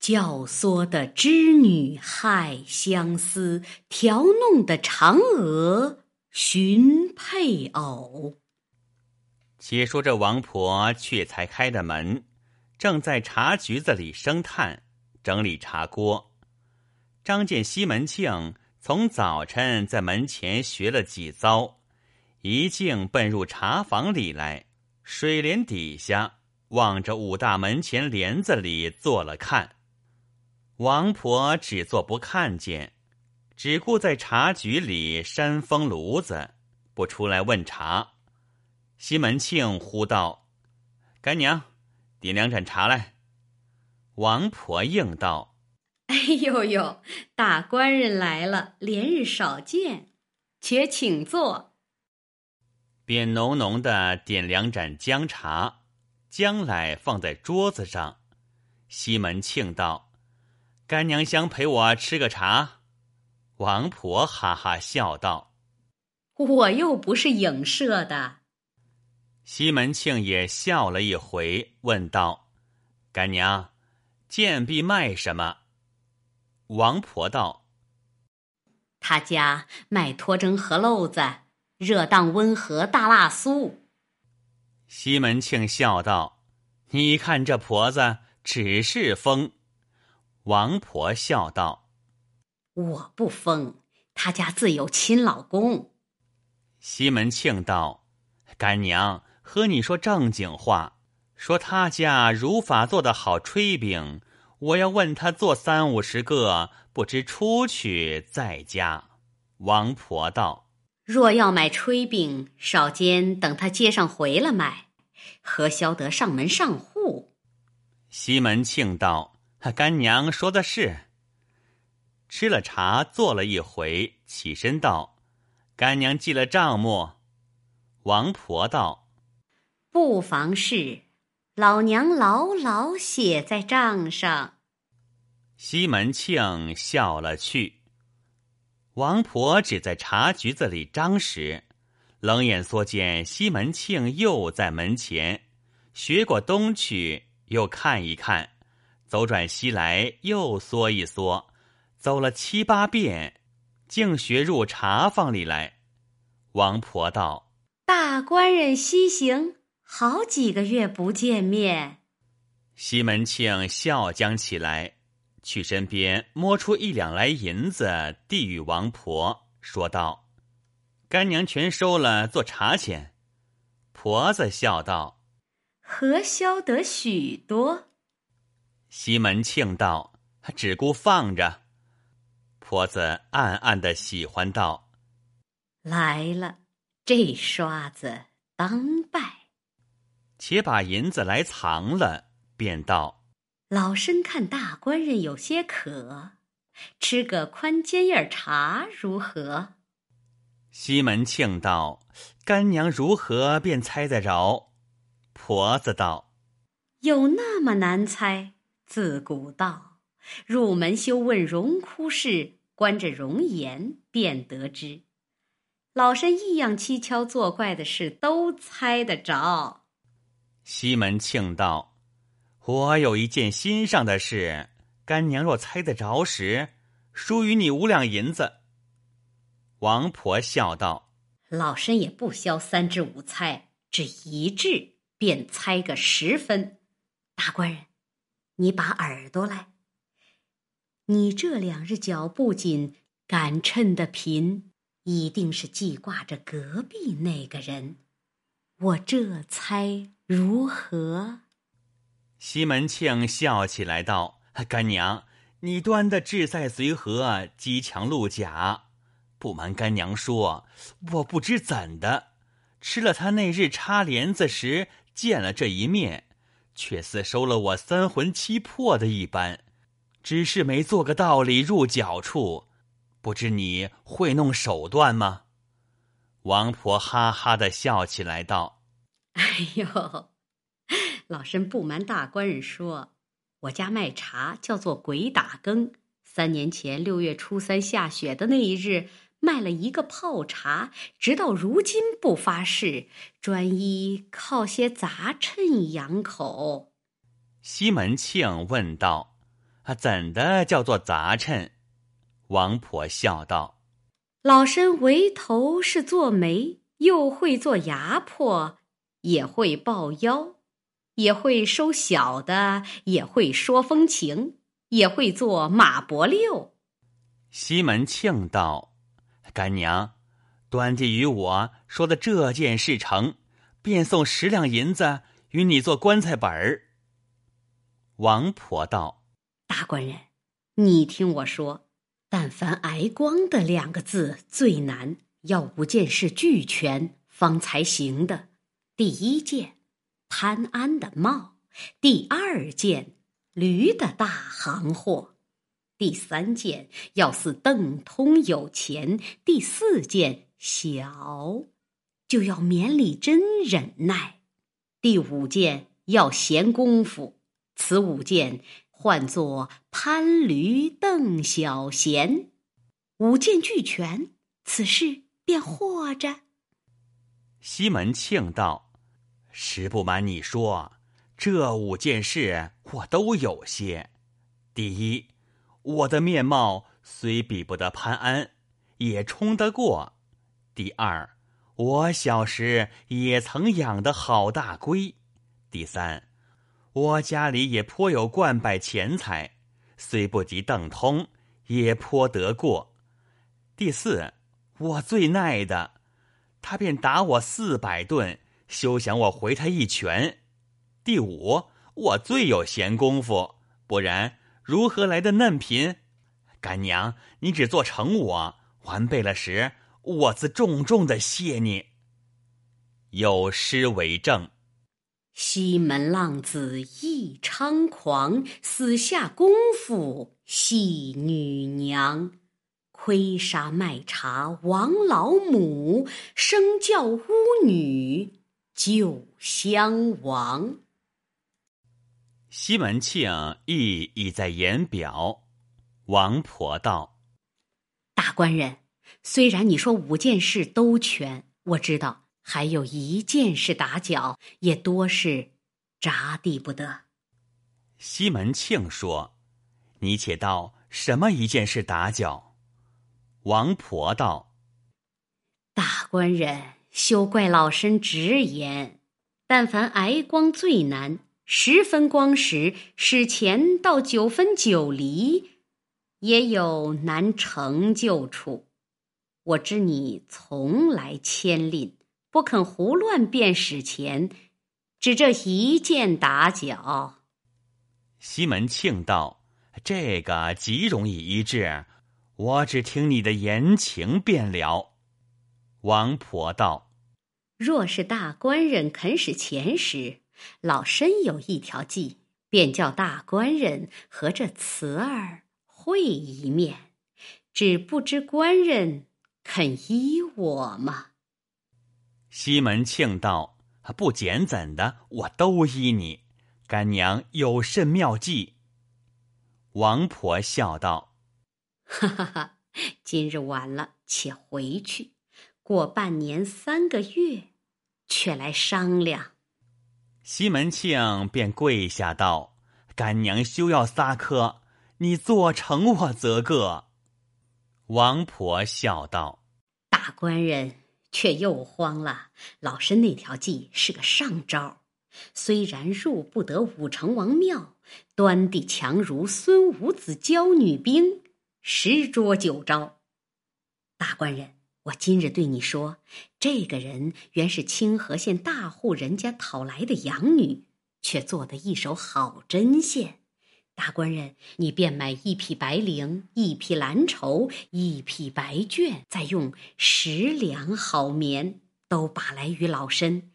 教唆的织女害相思，调弄的嫦娥寻配偶。且说这王婆却才开的门，正在茶局子里生炭，整理茶锅。张见西门庆从早晨在门前学了几遭，一径奔入茶房里来，水帘底下望着五大门前帘子里坐了看。王婆只做不看见，只顾在茶局里扇风炉子，不出来问茶。西门庆呼道：“干娘，点两盏茶来。”王婆应道：“哎呦呦，大官人来了，连日少见，且请坐。”便浓浓的点两盏姜茶，将来放在桌子上。西门庆道。干娘想陪我吃个茶，王婆哈哈笑道：“我又不是影射的。”西门庆也笑了一回，问道：“干娘，贱婢卖什么？”王婆道：“他家卖脱蒸河漏子，热当温和大辣酥。”西门庆笑道：“你看这婆子只是疯。”王婆笑道：“我不疯，他家自有亲老公。”西门庆道：“干娘和你说正经话，说他家如法做的好炊饼，我要问他做三五十个，不知出去在家。”王婆道：“若要买炊饼，少间等他街上回了买，何消得上门上户？”西门庆道。干娘说的是。吃了茶，坐了一回，起身道：“干娘记了账目。”王婆道：“不妨事，老娘牢牢写在账上。”西门庆笑了去。王婆只在茶局子里张时，冷眼缩见西门庆又在门前，学过东去，又看一看。走转西来，又缩一缩，走了七八遍，竟学入茶坊里来。王婆道：“大官人西行，好几个月不见面。”西门庆笑将起来，去身边摸出一两来银子，递与王婆，说道：“干娘全收了，做茶钱。”婆子笑道：“何消得许多？”西门庆道：“只顾放着。”婆子暗暗的喜欢道：“来了，这刷子当拜。”且把银子来藏了，便道：“老身看大官人有些渴，吃个宽尖叶茶如何？”西门庆道：“干娘如何便猜得着？”婆子道：“有那么难猜？”自古道，入门修问荣枯事，观着容颜便得知。老身异样蹊跷作怪的事，都猜得着。西门庆道：“我有一件心上的事，干娘若猜得着时，输与你五两银子。”王婆笑道：“老身也不消三至五猜，只一掷便猜个十分。大官人。”你把耳朵来！你这两日脚不紧，赶称的贫，一定是记挂着隔壁那个人。我这猜如何？西门庆笑起来道：“干娘，你端的志在随和，机强路甲。不瞒干娘说，我不知怎的，吃了他那日插帘子时见了这一面。”却似收了我三魂七魄的一般，只是没做个道理入脚处。不知你会弄手段吗？王婆哈哈的笑起来，道：“哎呦，老身不瞒大官人说，我家卖茶叫做鬼打更。三年前六月初三下雪的那一日。”卖了一个泡茶，直到如今不发誓，专一靠些杂衬养口。西门庆问道：“啊，怎的叫做杂衬？”王婆笑道：“老身为头是做媒，又会做牙婆，也会抱腰，也会收小的，也会说风情，也会做马伯六。”西门庆道。干娘，端地与我说的这件事成，便送十两银子与你做棺材本儿。王婆道：“大官人，你听我说，但凡挨光的两个字最难，要五件事俱全方才行的。第一件，潘安的帽；第二件，驴的大行货；第三件，要似邓通有钱；第四件，小，就要绵里真忍耐；第五件，要闲功夫。此五件。唤作潘驴邓小闲，五件俱全，此事便获着。西门庆道：“实不瞒你说，这五件事我都有些。第一，我的面貌虽比不得潘安，也冲得过；第二，我小时也曾养得好大龟；第三。”我家里也颇有贯百钱财，虽不及邓通，也颇得过。第四，我最耐的，他便打我四百顿，休想我回他一拳。第五，我最有闲工夫，不然如何来的嫩贫？干娘，你只做成我，完备了时，我自重重的谢你。有诗为证。西门浪子意猖狂，死下功夫戏女娘。亏杀卖茶王老母，生教巫女救襄王。西门庆亦已在言表。王婆道：“大官人，虽然你说五件事都全，我知道。”还有一件事打搅，也多是扎地不得。西门庆说：“你且道什么一件事打搅？”王婆道：“大官人休怪老身直言，但凡挨光最难，十分光时使钱到九分九厘，也有难成就处。我知你从来谦吝。”不肯胡乱便使钱，只这一件打搅。西门庆道：“这个极容易医治，我只听你的言情便了。”王婆道：“若是大官人肯使钱时，老身有一条计，便叫大官人和这慈儿会一面，只不知官人肯依我吗？”西门庆道：“不简怎的，我都依你。干娘有甚妙计？”王婆笑道：“哈哈哈！今日晚了，且回去。过半年三个月，却来商量。”西门庆便跪下道：“干娘休要撒科，你做成我则个。”王婆笑道：“大官人。”却又慌了。老身那条计是个上招，虽然入不得武成王庙，端地强如孙武子教女兵，十捉九招。大官人，我今日对你说，这个人原是清河县大户人家讨来的养女，却做得一手好针线。大官人，你便买一匹白绫，一匹蓝绸，一匹白绢，再用十两好棉，都把来与老身。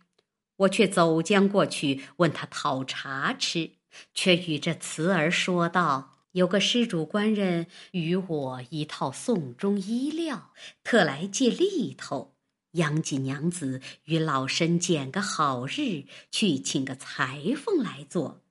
我却走将过去问他讨茶吃，却与这慈儿说道：“有个施主官人与我一套宋中衣料，特来借力头。央锦娘子与老身拣个好日，去请个裁缝来做。”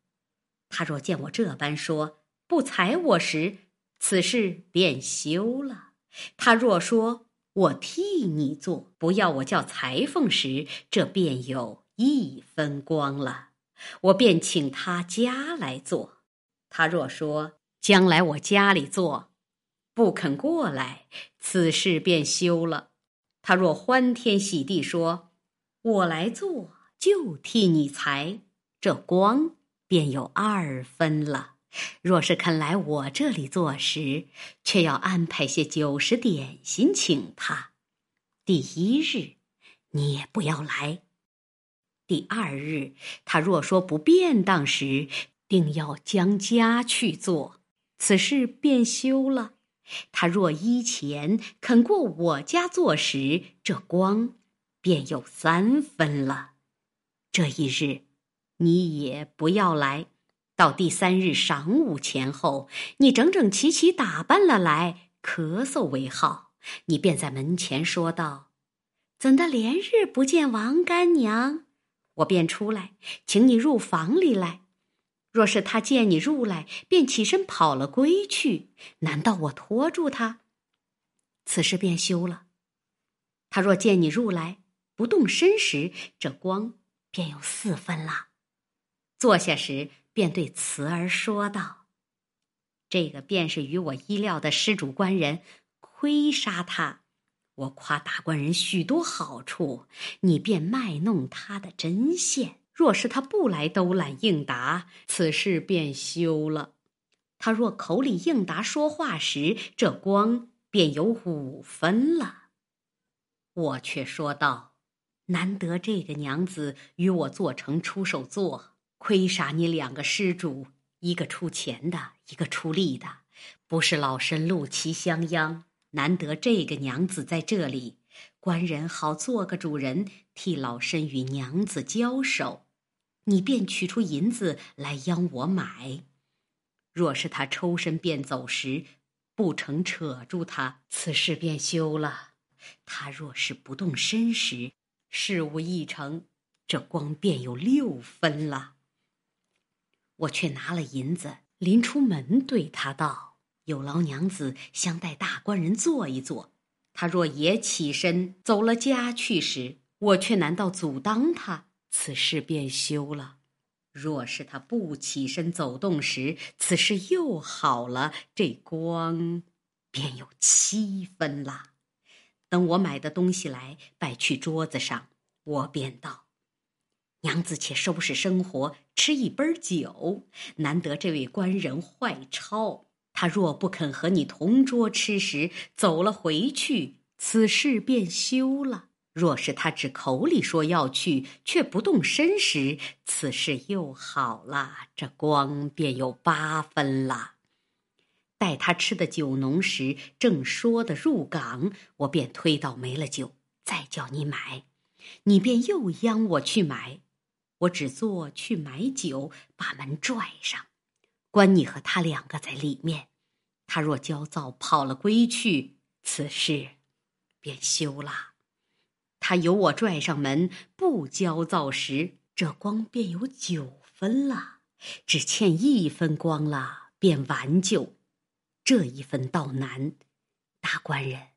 他若见我这般说，不裁我时，此事便休了；他若说我替你做，不要我叫裁缝时，这便有一分光了。我便请他家来做。他若说将来我家里做，不肯过来，此事便休了。他若欢天喜地说，我来做就替你裁，这光。便有二分了。若是肯来我这里做时，却要安排些酒食点心请他。第一日，你也不要来；第二日，他若说不便当时，定要将家去做。此事便休了。他若依前肯过我家坐时，这光便有三分了。这一日，你也不要来。到第三日晌午前后，你整整齐齐打扮了来，咳嗽为号，你便在门前说道：“怎的连日不见王干娘？”我便出来，请你入房里来。若是他见你入来，便起身跑了归去，难道我拖住他？此事便休了。他若见你入来不动身时，这光便有四分了。坐下时，便对慈儿说道：“这个便是与我意料的施主官人，亏杀他。我夸大官人许多好处，你便卖弄他的针线。”若是他不来兜揽应答，此事便休了。他若口里应答说话时，这光便有五分了。我却说道：“难得这个娘子与我做成出手做，亏杀你两个施主，一个出钱的，一个出力的，不是老身陆其相央。难得这个娘子在这里，官人好做个主人，替老身与娘子交手。”你便取出银子来央我买，若是他抽身便走时，不成扯住他，此事便休了。他若是不动身时，事物一成，这光便有六分了。我却拿了银子，临出门对他道：“有劳娘子相带大官人坐一坐。他若也起身走了家去时，我却难道阻挡他？”此事便休了。若是他不起身走动时，此事又好了。这光便有七分了。等我买的东西来摆去桌子上，我便道：“娘子，且收拾生活，吃一杯酒。难得这位官人坏超，他若不肯和你同桌吃时，走了回去，此事便休了。”若是他只口里说要去，却不动身时，此事又好了。这光便有八分了。待他吃的酒浓时，正说的入港，我便推倒没了酒，再叫你买，你便又央我去买。我只做去买酒，把门拽上，关你和他两个在里面。他若焦躁跑了归去，此事便休了。他由我拽上门，不焦躁时，这光便有九分了，只欠一分光了，便完就。这一分倒难。大官人，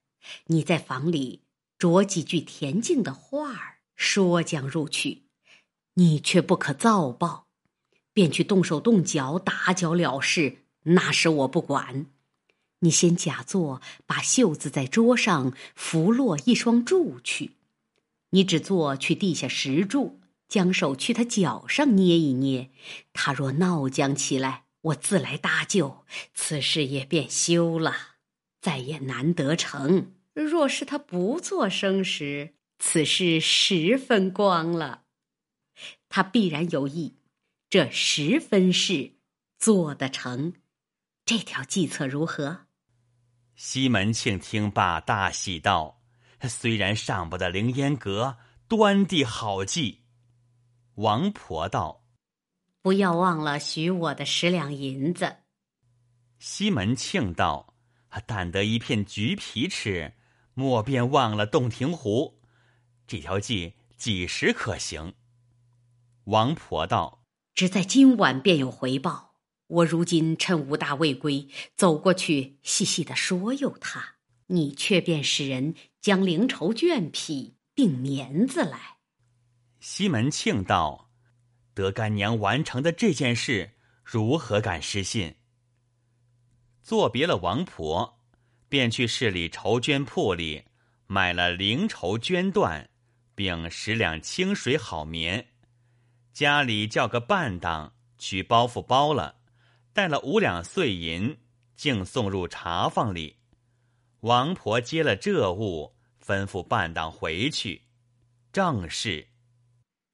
你在房里着几句恬静的话儿，说将入去，你却不可躁暴，便去动手动脚打搅了事，那时我不管。你先假作把袖子在桌上拂落一双柱去。你只做去地下石柱，将手去他脚上捏一捏，他若闹僵起来，我自来搭救，此事也便休了，再也难得成。若是他不做声时，此事十分光了。他必然有意，这十分事做得成。这条计策如何？西门庆听罢，大喜道。虽然上不得凌烟阁，端地好计。王婆道：“不要忘了许我的十两银子。”西门庆道：“但得一片橘皮吃，莫便忘了洞庭湖。这条计几时可行？”王婆道：“只在今晚便有回报。我如今趁吴大未归，走过去细细的说诱他。”你却便使人将灵绸绢匹并棉子来。西门庆道：“得干娘完成的这件事，如何敢失信？”作别了王婆，便去市里绸绢铺里买了灵绸绢缎，并十两清水好棉。家里叫个伴当取包袱包了，带了五两碎银，竟送入茶坊里。王婆接了这物，吩咐伴当回去。正是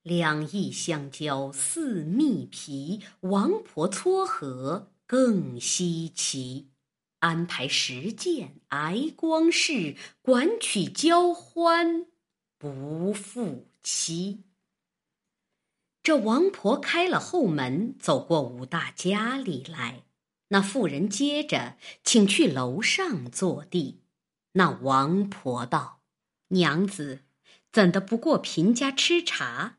两翼相交似蜜皮，王婆撮合更稀奇。安排实践挨光事，管取交欢不负期。这王婆开了后门，走过武大家里来。那妇人接着请去楼上坐地。那王婆道：“娘子，怎的不过贫家吃茶？”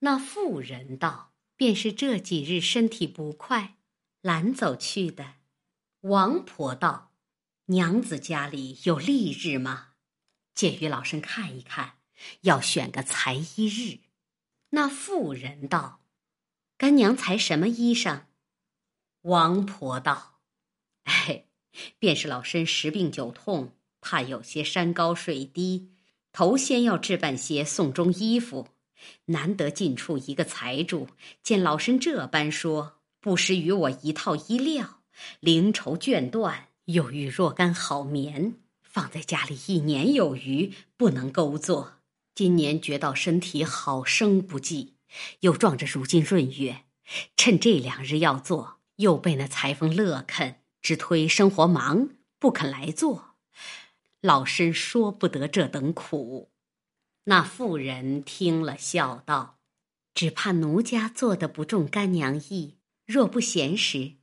那妇人道：“便是这几日身体不快，懒走去的。”王婆道：“娘子家里有丽日吗？借与老身看一看。要选个裁衣日。”那妇人道：“干娘裁什么衣裳？”王婆道：“哎，便是老身十病九痛，怕有些山高水低，头先要置办些送终衣服。难得近处一个财主，见老身这般说，不时与我一套衣料。”绫绸绢缎又遇若干好棉，放在家里一年有余，不能勾作。今年觉到身体好生不济，又撞着如今闰月，趁这两日要做，又被那裁缝乐肯，只推生活忙不肯来做。老身说不得这等苦。那妇人听了，笑道：“只怕奴家做的不中干娘意，若不闲时。”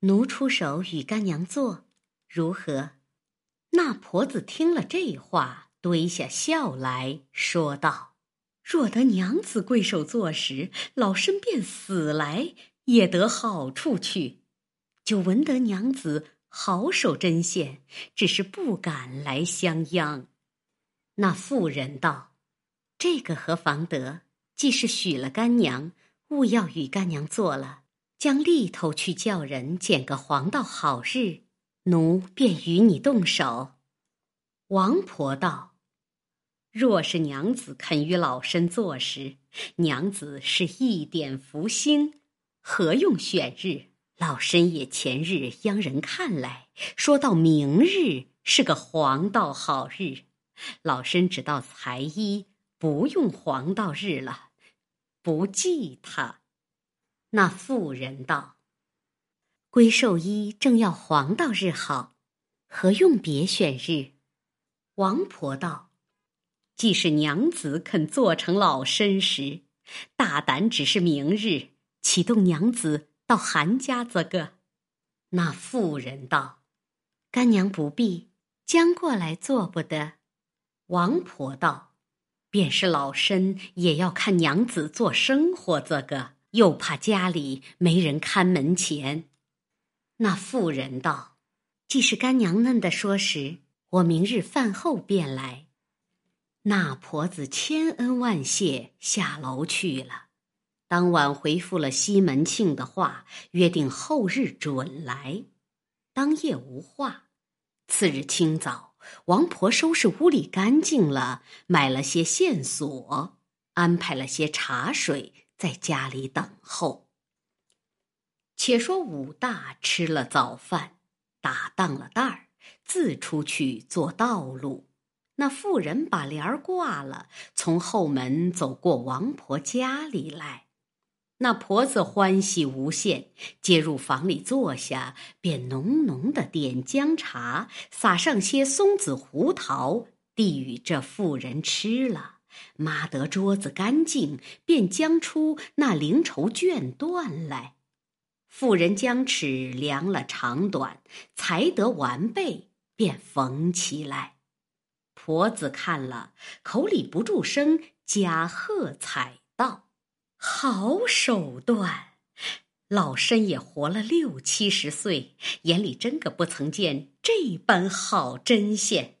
奴出手与干娘做，如何？那婆子听了这话，堆下笑来说道：“若得娘子贵手做时，老身便死来也得好处去。就闻得娘子好手针线，只是不敢来相央。”那妇人道：“这个何妨得？既是许了干娘，勿要与干娘做了。”将力头去叫人拣个黄道好日，奴便与你动手。王婆道：“若是娘子肯与老身做时，娘子是一点福星，何用选日？老身也前日央人看来，说到明日是个黄道好日，老身只道裁衣不用黄道日了，不记他。”那妇人道：“归寿衣正要黄道日好，何用别选日？”王婆道：“既是娘子肯做成老身时，大胆只是明日启动娘子到韩家则个。”那妇人道：“干娘不必将过来做不得。”王婆道：“便是老身也要看娘子做生活这个。”又怕家里没人看门前，那妇人道：“既是干娘嫩的说时，我明日饭后便来。”那婆子千恩万谢，下楼去了。当晚回复了西门庆的话，约定后日准来。当夜无话。次日清早，王婆收拾屋里干净了，买了些线索，安排了些茶水。在家里等候。且说武大吃了早饭，打当了袋儿，自出去做道路。那妇人把帘儿挂了，从后门走过王婆家里来。那婆子欢喜无限，接入房里坐下，便浓浓的点姜茶，撒上些松子胡桃，递与这妇人吃了。抹得桌子干净，便将出那灵绸绢缎来。妇人将尺量了长短，裁得完备，便缝起来。婆子看了，口里不住声，加喝彩道：“好手段！老身也活了六七十岁，眼里真个不曾见这般好针线。”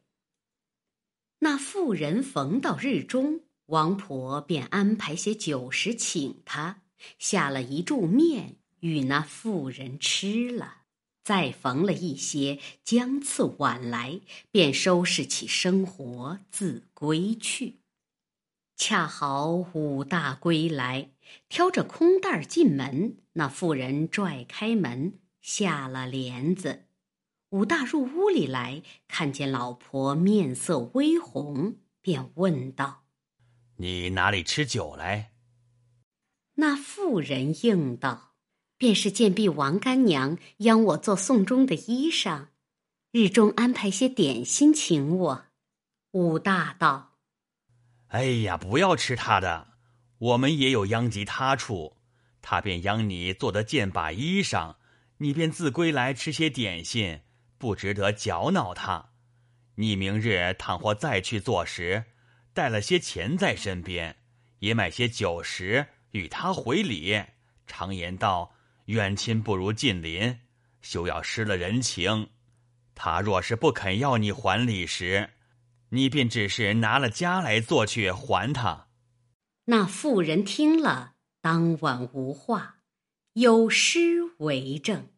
那妇人逢到日中，王婆便安排些酒食请他，下了一柱面与那妇人吃了，再缝了一些将次晚来，便收拾起生活自归去。恰好武大归来，挑着空袋进门，那妇人拽开门，下了帘子。武大入屋里来，看见老婆面色微红，便问道：“你哪里吃酒来？”那妇人应道：“便是贱婢王干娘央我做送终的衣裳，日中安排些点心请我。武大道：“哎呀，不要吃他的，我们也有殃及他处。他便央你做的件把衣裳，你便自归来吃些点心，不值得搅恼他。你明日倘或再去做时，带了些钱在身边，也买些酒食与他回礼。常言道。”远亲不如近邻，休要失了人情。他若是不肯要你还礼时，你便只是拿了家来做去还他。那妇人听了，当晚无话，有诗为证：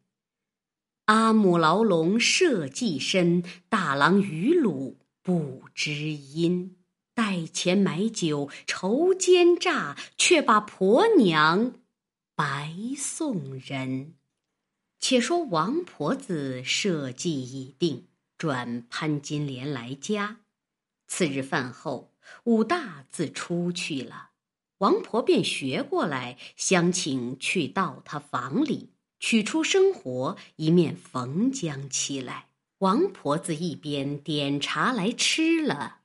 阿母牢笼设计深，大郎与鲁不知音。带钱买酒愁奸诈，却把婆娘。白送人。且说王婆子设计已定，转潘金莲来家。次日饭后，武大自出去了，王婆便学过来，相请去到他房里，取出生活一面缝浆起来。王婆子一边点茶来吃了，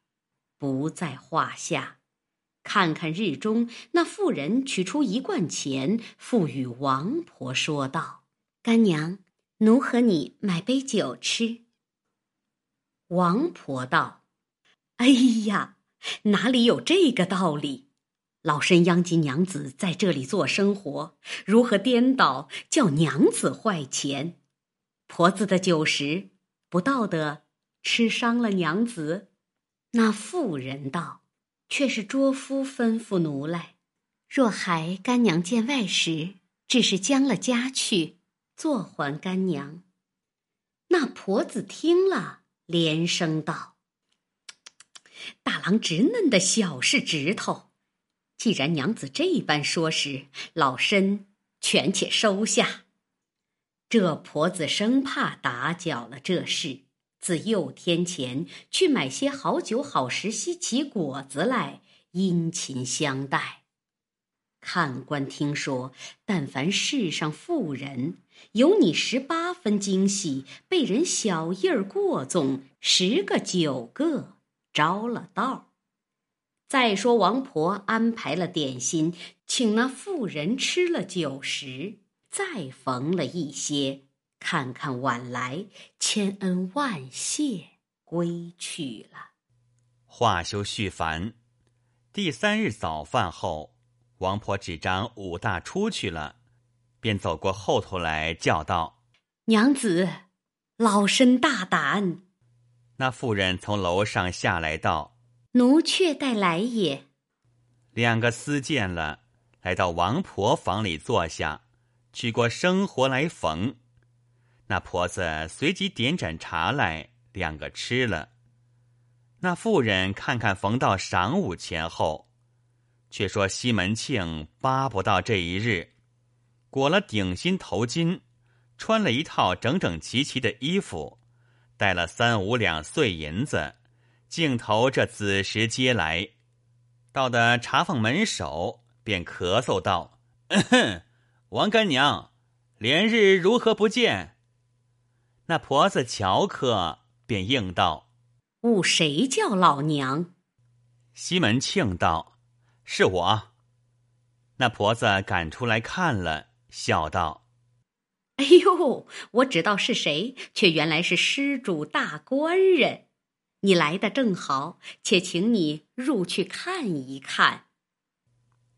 不在话下。看看日中，那妇人取出一罐钱，付与王婆，说道：“干娘，奴和你买杯酒吃。”王婆道：“哎呀，哪里有这个道理？老身殃及娘子在这里做生活，如何颠倒叫娘子坏钱？婆子的酒食不道德，吃伤了娘子。”那妇人道。却是拙夫吩咐奴来，若还干娘见外时，只是将了家去，坐还干娘。那婆子听了，连声道：“ *tsk* 大郎直嫩的小是指头，既然娘子这般说时，老身权且收下。”这婆子生怕打搅了这事。自又添钱去买些好酒好食稀奇果子来殷勤相待。看官听说，但凡世上妇人有你十八分惊喜，被人小意儿过纵，十个九个着了道。再说王婆安排了点心，请那妇人吃了酒食，再缝了一些。看看晚来，千恩万谢，归去了。话休续繁。第三日早饭后，王婆只张武大出去了，便走过后头来叫道：“娘子，老身大胆。”那妇人从楼上下来道：“奴却待来也。”两个私见了，来到王婆房里坐下，取过生活来缝。那婆子随即点盏茶来，两个吃了。那妇人看看逢到晌午前后，却说西门庆巴不到这一日，裹了顶新头巾，穿了一套整整齐齐的衣服，带了三五两碎银子，径头这子时接来，到的茶坊门首，便咳嗽道：“ *coughs* 王干娘，连日如何不见？”那婆子瞧客，便应道：“误谁叫老娘？”西门庆道：“是我。”那婆子赶出来看了，笑道：“哎呦，我知道是谁，却原来是施主大官人。你来的正好，且请你入去看一看。”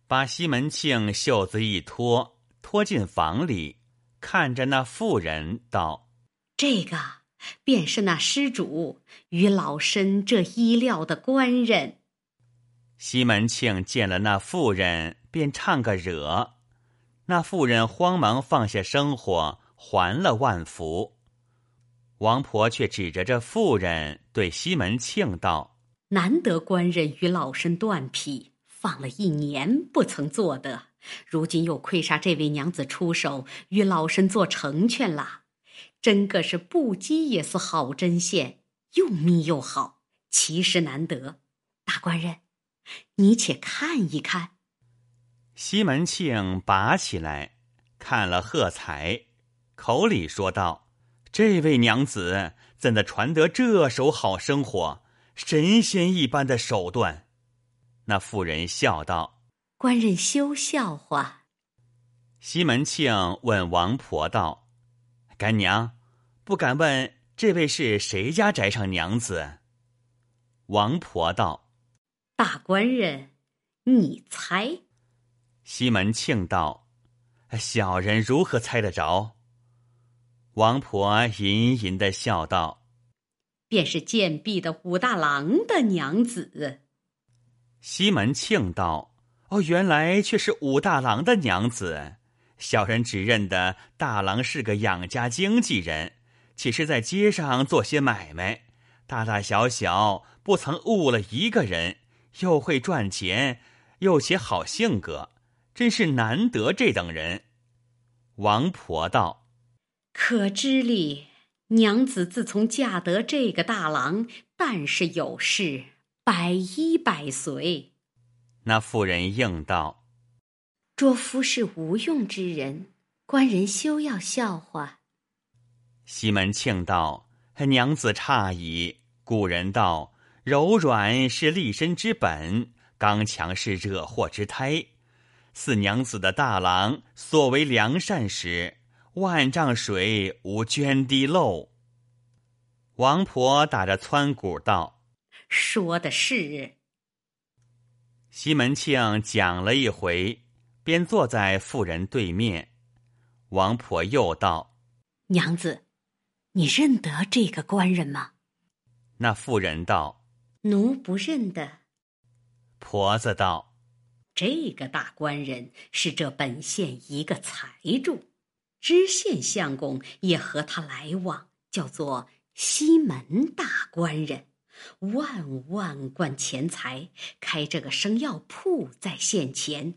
把西门庆袖子一脱，拖进房里，看着那妇人道。这个便是那施主与老身这衣料的官人。西门庆见了那妇人，便唱个惹。那妇人慌忙放下生火，还了万福。王婆却指着这妇人对西门庆道：“难得官人与老身断匹，放了一年不曾做的，如今又亏杀这位娘子出手，与老身做成全了。”真个是不羁也是好针线，又密又好，奇实难得。大官人，你且看一看。西门庆拔起来，看了喝彩，口里说道：“这位娘子怎的传得这手好生活，神仙一般的手段？”那妇人笑道：“官人休笑话。”西门庆问王婆道：“干娘，不敢问这位是谁家宅上娘子？”王婆道：“大官人，你猜。”西门庆道：“小人如何猜得着？”王婆吟吟的笑道：“便是贱婢的武大郎的娘子。”西门庆道：“哦，原来却是武大郎的娘子。”小人只认得大郎是个养家经纪人，岂是在街上做些买卖，大大小小不曾误了一个人，又会赚钱，又且好性格，真是难得这等人。王婆道：“可知哩，娘子自从嫁得这个大郎，但是有事，百依百随。”那妇人应道。拙夫是无用之人，官人休要笑话。西门庆道：“娘子诧异。古人道，柔软是立身之本，刚强是惹祸之胎。四娘子的大郎所为良善时，万丈水无涓滴漏。”王婆打着窜鼓道：“说的是。”西门庆讲了一回。便坐在妇人对面，王婆又道：“娘子，你认得这个官人吗？”那妇人道：“奴不认得。”婆子道：“这个大官人是这本县一个财主，知县相公也和他来往，叫做西门大官人，万万贯钱财，开这个生药铺在县前。”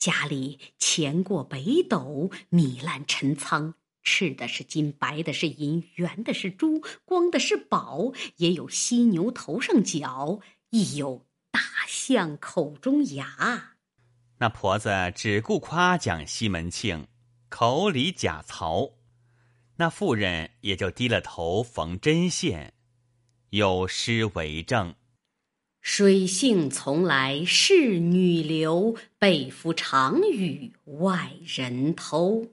家里钱过北斗，米烂陈仓，赤的是金，白的是银，圆的是珠，光的是宝，也有犀牛头上角，亦有大象口中牙。那婆子只顾夸奖西门庆，口里假曹。那妇人也就低了头缝针线，有诗为证。水性从来是女流，被夫常与外人偷。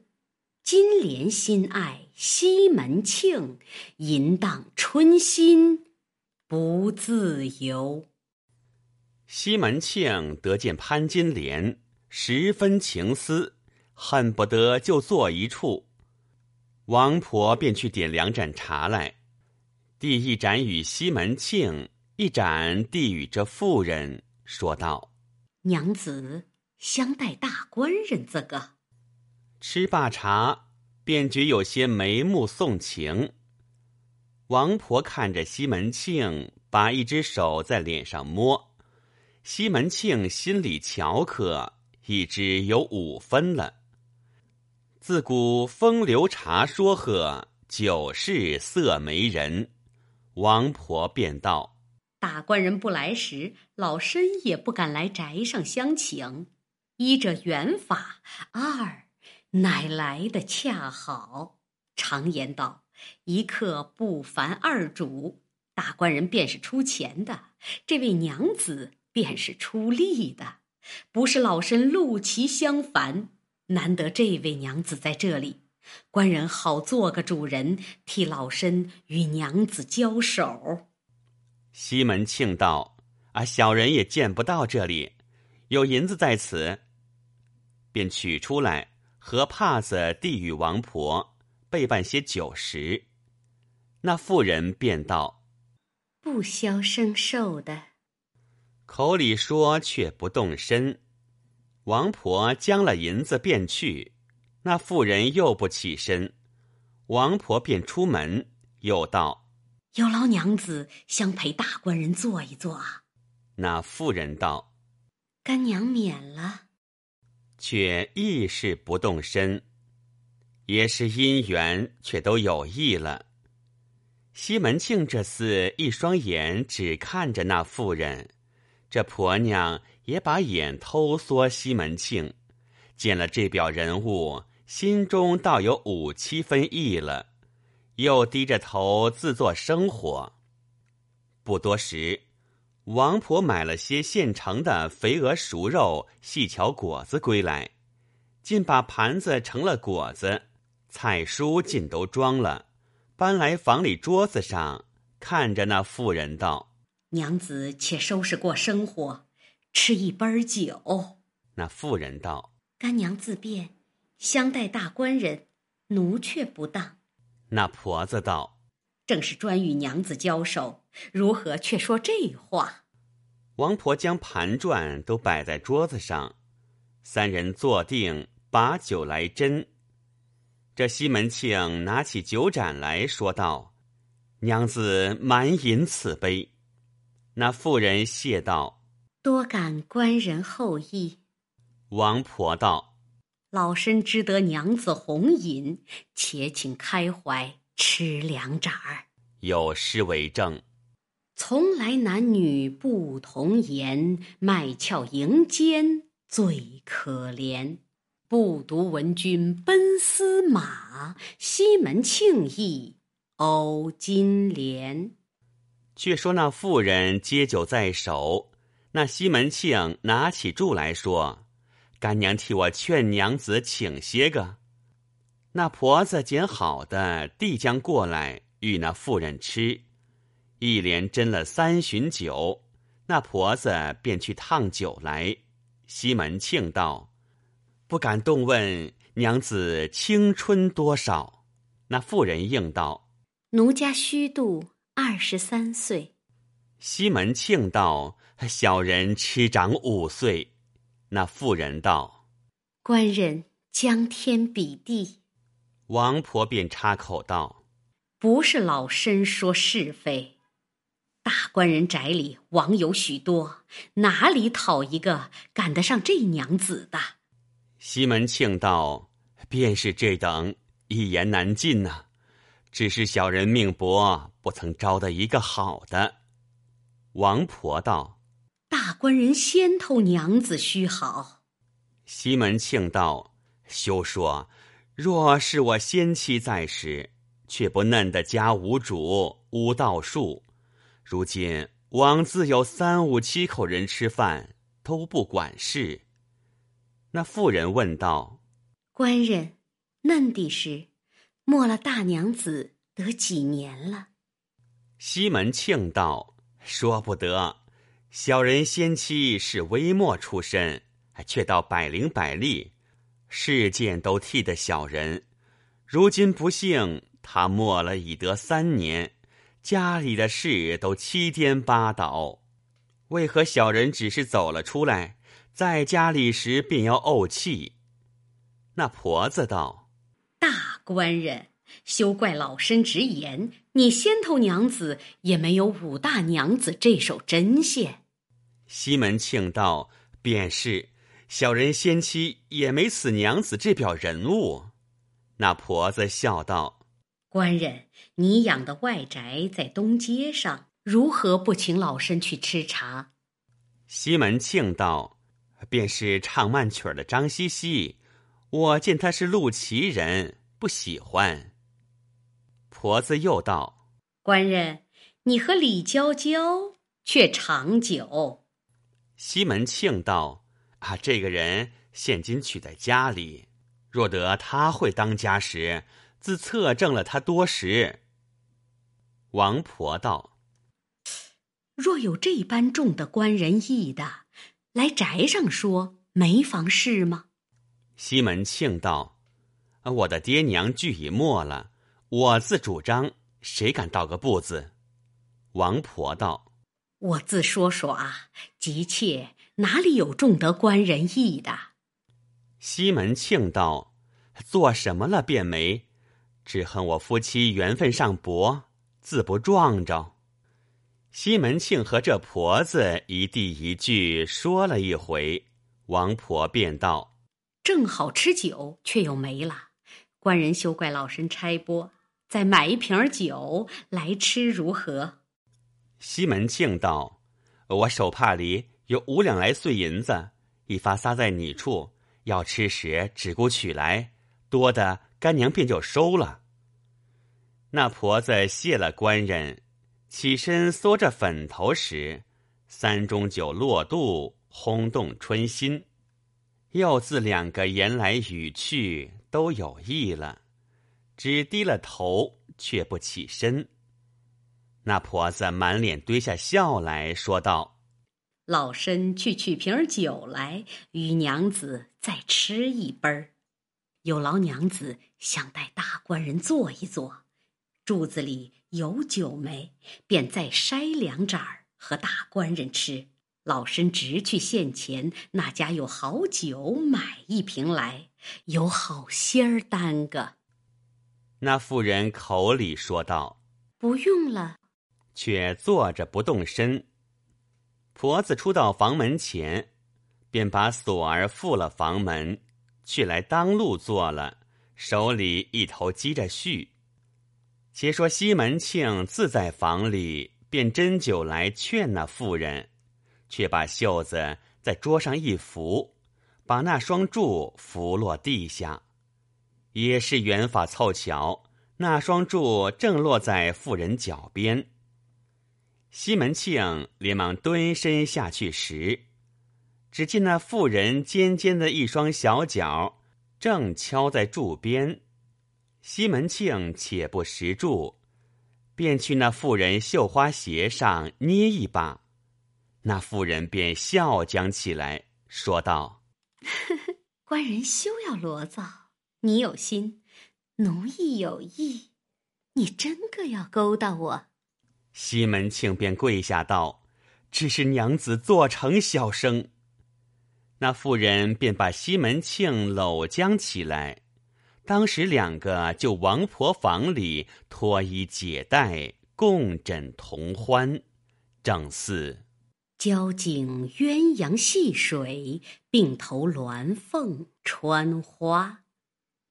金莲心爱西门庆，淫荡春心不自由。西门庆得见潘金莲，十分情思，恨不得就坐一处。王婆便去点两盏茶来，递一盏与西门庆。一盏递与这妇人，说道：“娘子相待大官人这个。”吃罢茶，便觉有些眉目送情。王婆看着西门庆，把一只手在脸上摸。西门庆心里巧可，一只有五分了。自古风流茶说和，酒是色媒人。王婆便道。大官人不来时，老身也不敢来宅上相请。一者缘法，二乃来的恰好。常言道：“一客不烦二主。”大官人便是出钱的，这位娘子便是出力的，不是老身怒其相反。难得这位娘子在这里，官人好做个主人，替老身与娘子交手。西门庆道：“啊，小人也见不到这里，有银子在此。”便取出来，和帕子递与王婆，备办些酒食。那妇人便道：“不消生寿的。”口里说，却不动身。王婆将了银子便去，那妇人又不起身，王婆便出门，又道。有劳娘子相陪大官人坐一坐啊！那妇人道：“干娘免了。”却亦是不动身，也是姻缘，却都有意了。西门庆这厮一双眼只看着那妇人，这婆娘也把眼偷缩。西门庆见了这表人物，心中倒有五七分意了，又低着头自作生活。不多时，王婆买了些现成的肥鹅熟肉、细巧果子归来，竟把盘子盛了果子，菜蔬尽都装了，搬来房里桌子上，看着那妇人道：“娘子，且收拾过生活，吃一杯酒。”那妇人道：“干娘自便。”相待大官人，奴却不当。那婆子道：“正是专与娘子交手，如何却说这话？”王婆将盘转都摆在桌子上，三人坐定，把酒来斟。这西门庆拿起酒盏来说道：“娘子满饮此杯。”那妇人谢道：“多感官人厚意。”王婆道。老身知得娘子红饮，且请开怀吃两盏儿。有诗为证：从来男女不同言，卖俏迎奸最可怜。不独闻君奔司马，西门庆亦呕金莲。却说那妇人接酒在手，那西门庆拿起箸来说。干娘替我劝娘子请些个，那婆子捡好的递将过来与那妇人吃，一连斟了三巡酒，那婆子便去烫酒来。西门庆道：“不敢动问娘子青春多少？”那妇人应道：“奴家虚度二十三岁。”西门庆道：“小人吃长五岁。”那妇人道：“官人将天比地。”王婆便插口道：“不是老身说是非，大官人宅里网友许多，哪里讨一个赶得上这娘子的？”西门庆道：“便是这等，一言难尽呐。只是小人命薄，不曾招得一个好的。”王婆道。大官人先头娘子须好。西门庆道：“休说，若是我先妻在时，却不嫩的家无主无道术。如今枉自有三五七口人吃饭，都不管事。”那妇人问道：“官人，嫩的时，没了大娘子得几年了？”西门庆道：“说不得。”小人先妻是微末出身，却到百灵百利，事件都替的小人。如今不幸他没了已得三年，家里的事都七颠八倒。为何小人只是走了出来，在家里时便要怄气？那婆子道：“大官人，休怪老身直言，你先头娘子也没有武大娘子这手针线。”西门庆道：“便是，小人先妻也没此娘子这表人物。”那婆子笑道：“官人，你养的外宅在东街上，如何不请老身去吃茶？”西门庆道：“便是唱慢曲儿的张西西，我见他是陆奇人，不喜欢。”婆子又道：“官人，你和李娇娇却长久。”西门庆道：“啊，这个人现今娶在家里，若得他会当家时，自测正了他多时。”王婆道：“若有这般重的官人意的，来宅上说，没房事吗？”西门庆道：“我的爹娘俱已没了，我自主张，谁敢道个不字？”王婆道。我自说说啊，急切哪里有重得官人意的？西门庆道：“做什么了便没，只恨我夫妻缘分上薄，自不撞着。”西门庆和这婆子一地一句说了一回，王婆便道：“正好吃酒，却又没了。官人休怪老身差拨，再买一瓶酒来吃如何？”西门庆道：“我手帕里有五两来碎银子，一发撒在你处，要吃时只顾取来，多的干娘便就收了。”那婆子谢了官人，起身缩着粉头时，三盅酒落肚，轰动春心。又自两个言来语去都有意了，只低了头，却不起身。那婆子满脸堆下笑来说道：“老身去取瓶酒来，与娘子再吃一杯儿。有劳娘子想带大官人坐一坐，柱子里有酒没？便再筛两盏儿和大官人吃。”老身直去县前那家有好酒，买一瓶来，有好心儿耽搁。那妇人口里说道：“不用了。”却坐着不动身。婆子出到房门前，便把锁儿付了房门，去来当路坐了，手里一头积着絮。且说西门庆自在房里，便斟酒来劝那妇人。却把袖子在桌上一拂，把那双柱拂落地下。也是缘法凑巧，那双柱正落在妇人脚边。西门庆连忙蹲身下去时，只见那妇人尖尖的一双小脚正敲在柱边。西门庆且不识柱，便去那妇人绣花鞋上捏一把。那妇人便笑将起来，说道：“ *laughs* 官人休要罗造，你有心，奴亦有意，你真个要勾搭我？”西门庆便跪下道：“只是娘子做成小生。”那妇人便把西门庆搂将起来，当时两个就王婆房里脱衣解带，共枕同欢，正似。交颈鸳鸯戏水，并头鸾凤穿花。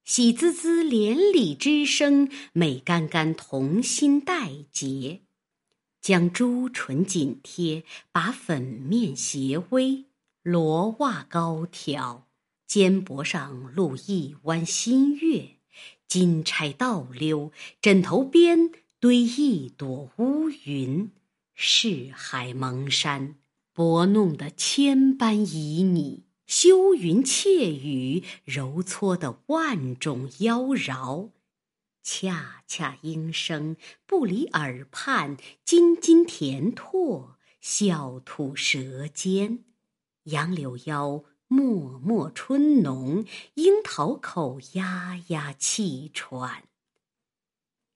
喜滋滋连理之声，美干干同心带结。将朱唇紧贴，把粉面斜微，罗袜高挑，肩膊上露一弯新月。金钗倒溜，枕头边堆一朵乌云。世海蒙山，拨弄得千般旖旎；修云窃雨，揉搓的万种妖娆。恰恰莺声不离耳畔，津津甜唾，笑吐舌尖。杨柳腰，脉脉春浓；樱桃口，压压气喘。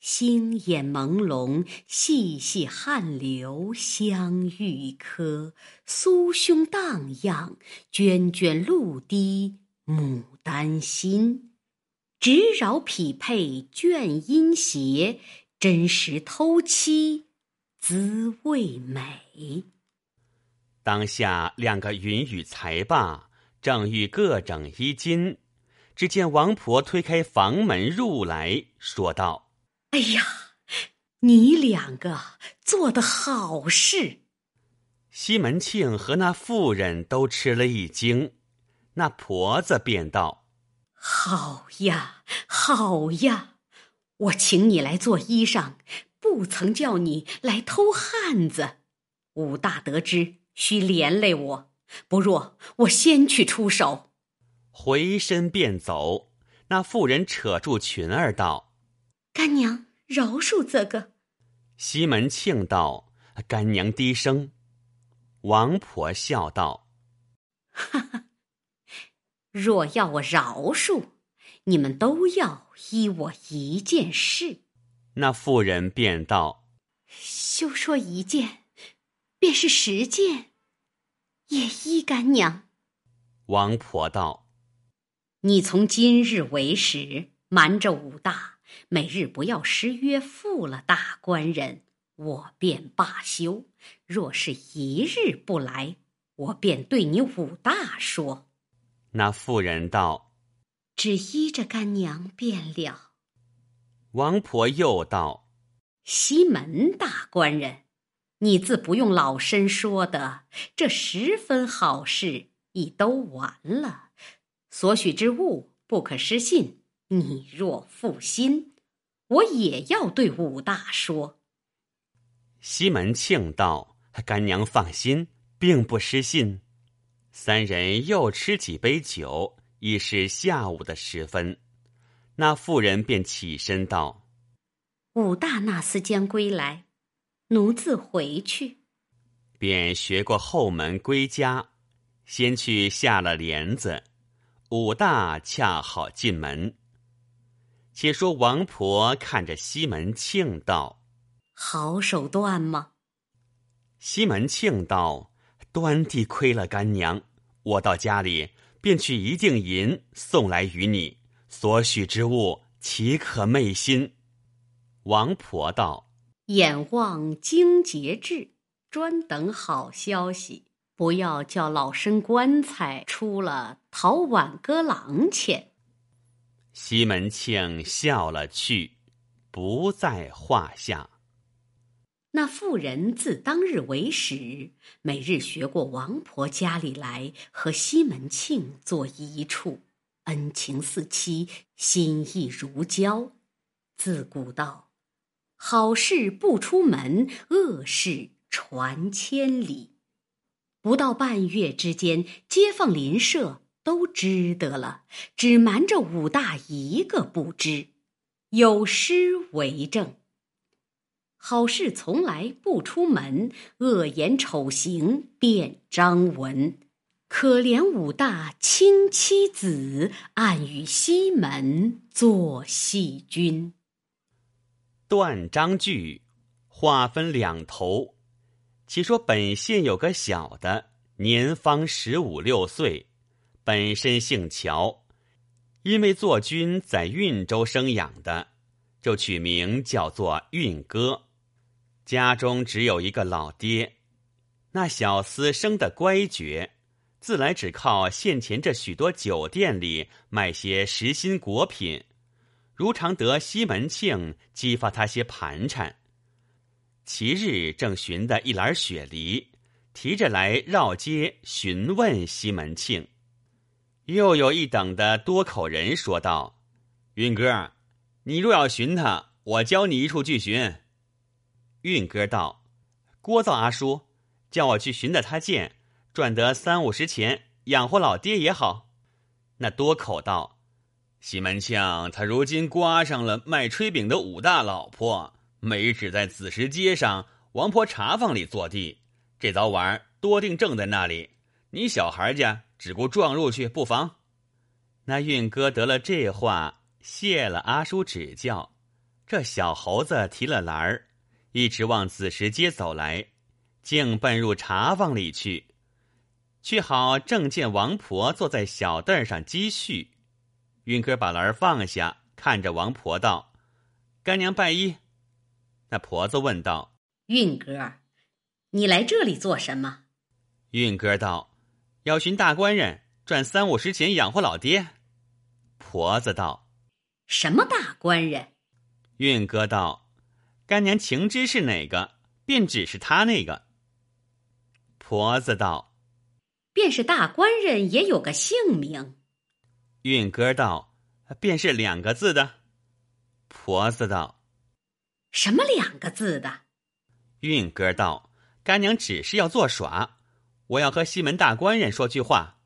星眼朦胧，细细汗流，香玉颗；酥胸荡漾，涓涓露滴，牡丹心。直扰匹配，卷阴斜，真实偷妻，滋味美。当下两个云雨才罢，正欲各整衣襟，只见王婆推开房门入来，说道。哎呀，你两个做的好事！西门庆和那妇人都吃了一惊，那婆子便道：“好呀，好呀！我请你来做衣裳，不曾叫你来偷汉子。武大得知，须连累我。不若我先去出手。”回身便走，那妇人扯住裙儿道。干娘饶恕这个。西门庆道：“干娘低声。”王婆笑道：“哈哈，若要我饶恕，你们都要依我一件事。”那妇人便道：“休说一件，便是十件，也依干娘。”王婆道：“你从今日为始，瞒着武大。”每日不要失约，负了大官人，我便罢休；若是一日不来，我便对你武大说。那妇人道：“只依着干娘便了。”王婆又道：“西门大官人，你自不用老身说的，这十分好事已都完了，所许之物不可失信。”你若负心，我也要对武大说。”西门庆道：“干娘放心，并不失信。”三人又吃几杯酒，已是下午的时分。那妇人便起身道：“武大那厮将归来，奴自回去。”便学过后门归家，先去下了帘子。武大恰好进门。且说王婆看着西门庆道：“好手段吗？”西门庆道：“端地亏了干娘，我到家里便去一锭银送来与你，所许之物岂可昧心？”王婆道：“眼望惊节至。”专等好消息，不要叫老身棺材出了讨挽歌郎钱。西门庆笑了去，不在话下。那妇人自当日为始，每日学过王婆家里来，和西门庆坐一处，恩情似妻，心意如胶。自古道：好事不出门，恶事。传千里，不到半月之间，街坊邻舍都知得了，只瞒着武大一个不知。有诗为证：“好事从来不出门，恶言丑行便张闻。可怜武大亲妻子，暗与西门做戏君。”断章句，话分两头。其说本县有个小的，年方十五六岁，本身姓乔，因为做军在运州生养的，就取名叫做运哥。家中只有一个老爹，那小厮生的乖觉，自来只靠现前这许多酒店里卖些实心果品，如常得西门庆激发他些盘缠。其日正寻得一篮雪梨，提着来绕街询问西门庆。又有一等的多口人说道：“运哥，你若要寻他，我教你一处去寻。”运哥道：“聒噪阿叔，叫我去寻得他见，赚得三五十钱养活老爹也好。”那多口道：“西门庆他如今刮上了卖炊饼的武大老婆。”每日只在子时街上王婆茶坊里坐地，这早晚多定正在那里。你小孩家只顾撞入去，不妨。那运哥得了这话，谢了阿叔指教。这小猴子提了篮儿，一直往子时街走来，竟奔入茶坊里去。去好正见王婆坐在小凳上积蓄。运哥把篮儿放下，看着王婆道：“干娘拜揖。”那婆子问道：“运哥，你来这里做什么？”运哥道：“要寻大官人，赚三五十钱养活老爹。”婆子道：“什么大官人？”运哥道：“干娘情知是哪个，便只是他那个。”婆子道：“便是大官人，也有个姓名。”运哥道：“便是两个字的。”婆子道。什么两个字的？运哥道：“干娘只是要做耍，我要和西门大官人说句话。”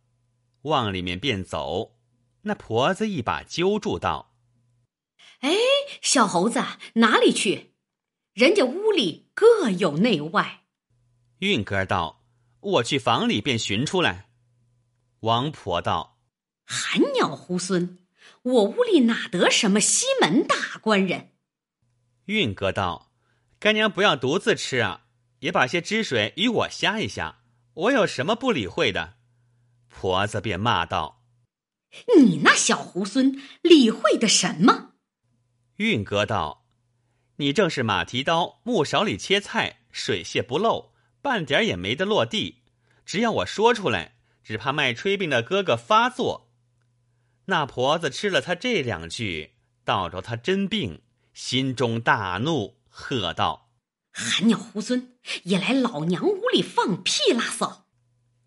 往里面便走。那婆子一把揪住道：“哎，小猴子，哪里去？人家屋里各有内外。”运哥道：“我去房里便寻出来。”王婆道：“寒鸟猢狲，我屋里哪得什么西门大官人？”运哥道：“干娘不要独自吃啊，也把些汁水与我下一下。我有什么不理会的？”婆子便骂道：“你那小猢狲，理会的什么？”运哥道：“你正是马蹄刀木勺里切菜，水泄不漏，半点也没得落地。只要我说出来，只怕卖炊饼的哥哥发作。”那婆子吃了他这两句，道着他真病。心中大怒，喝道：“寒鸟猢狲，也来老娘屋里放屁拉骚！”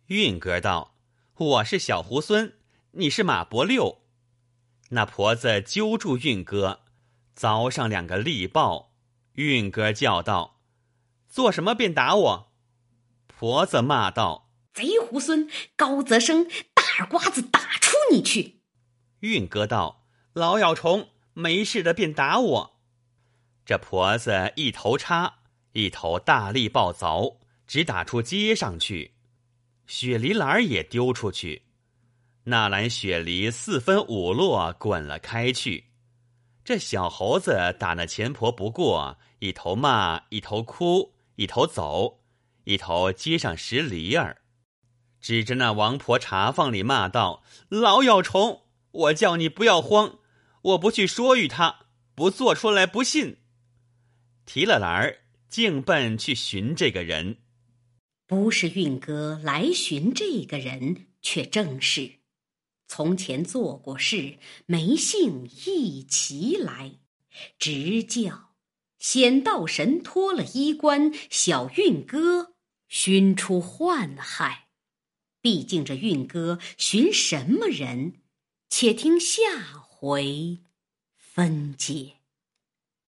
运哥道：“我是小猢狲，你是马伯六。”那婆子揪住运哥，凿上两个力棒。运哥叫道：“做什么便打我？”婆子骂道：“贼猢狲！高则生大耳瓜子打出你去！”运哥道：“老咬虫，没事的便打我。”这婆子一头插，一头大力暴凿，直打出街上去。雪梨篮也丢出去，那篮雪梨四分五落，滚了开去。这小猴子打那钱婆不过，一头骂，一头哭，一头走，一头接上十梨儿，指着那王婆茶坊里骂道：“老咬虫，我叫你不要慌，我不去说与他，不做出来不信。”提了篮儿，径奔去寻这个人。不是运哥来寻这个人，却正是从前做过事，没姓一齐来，直叫仙道神脱了衣冠，小运哥寻出幻害。毕竟这运哥寻什么人，且听下回分解。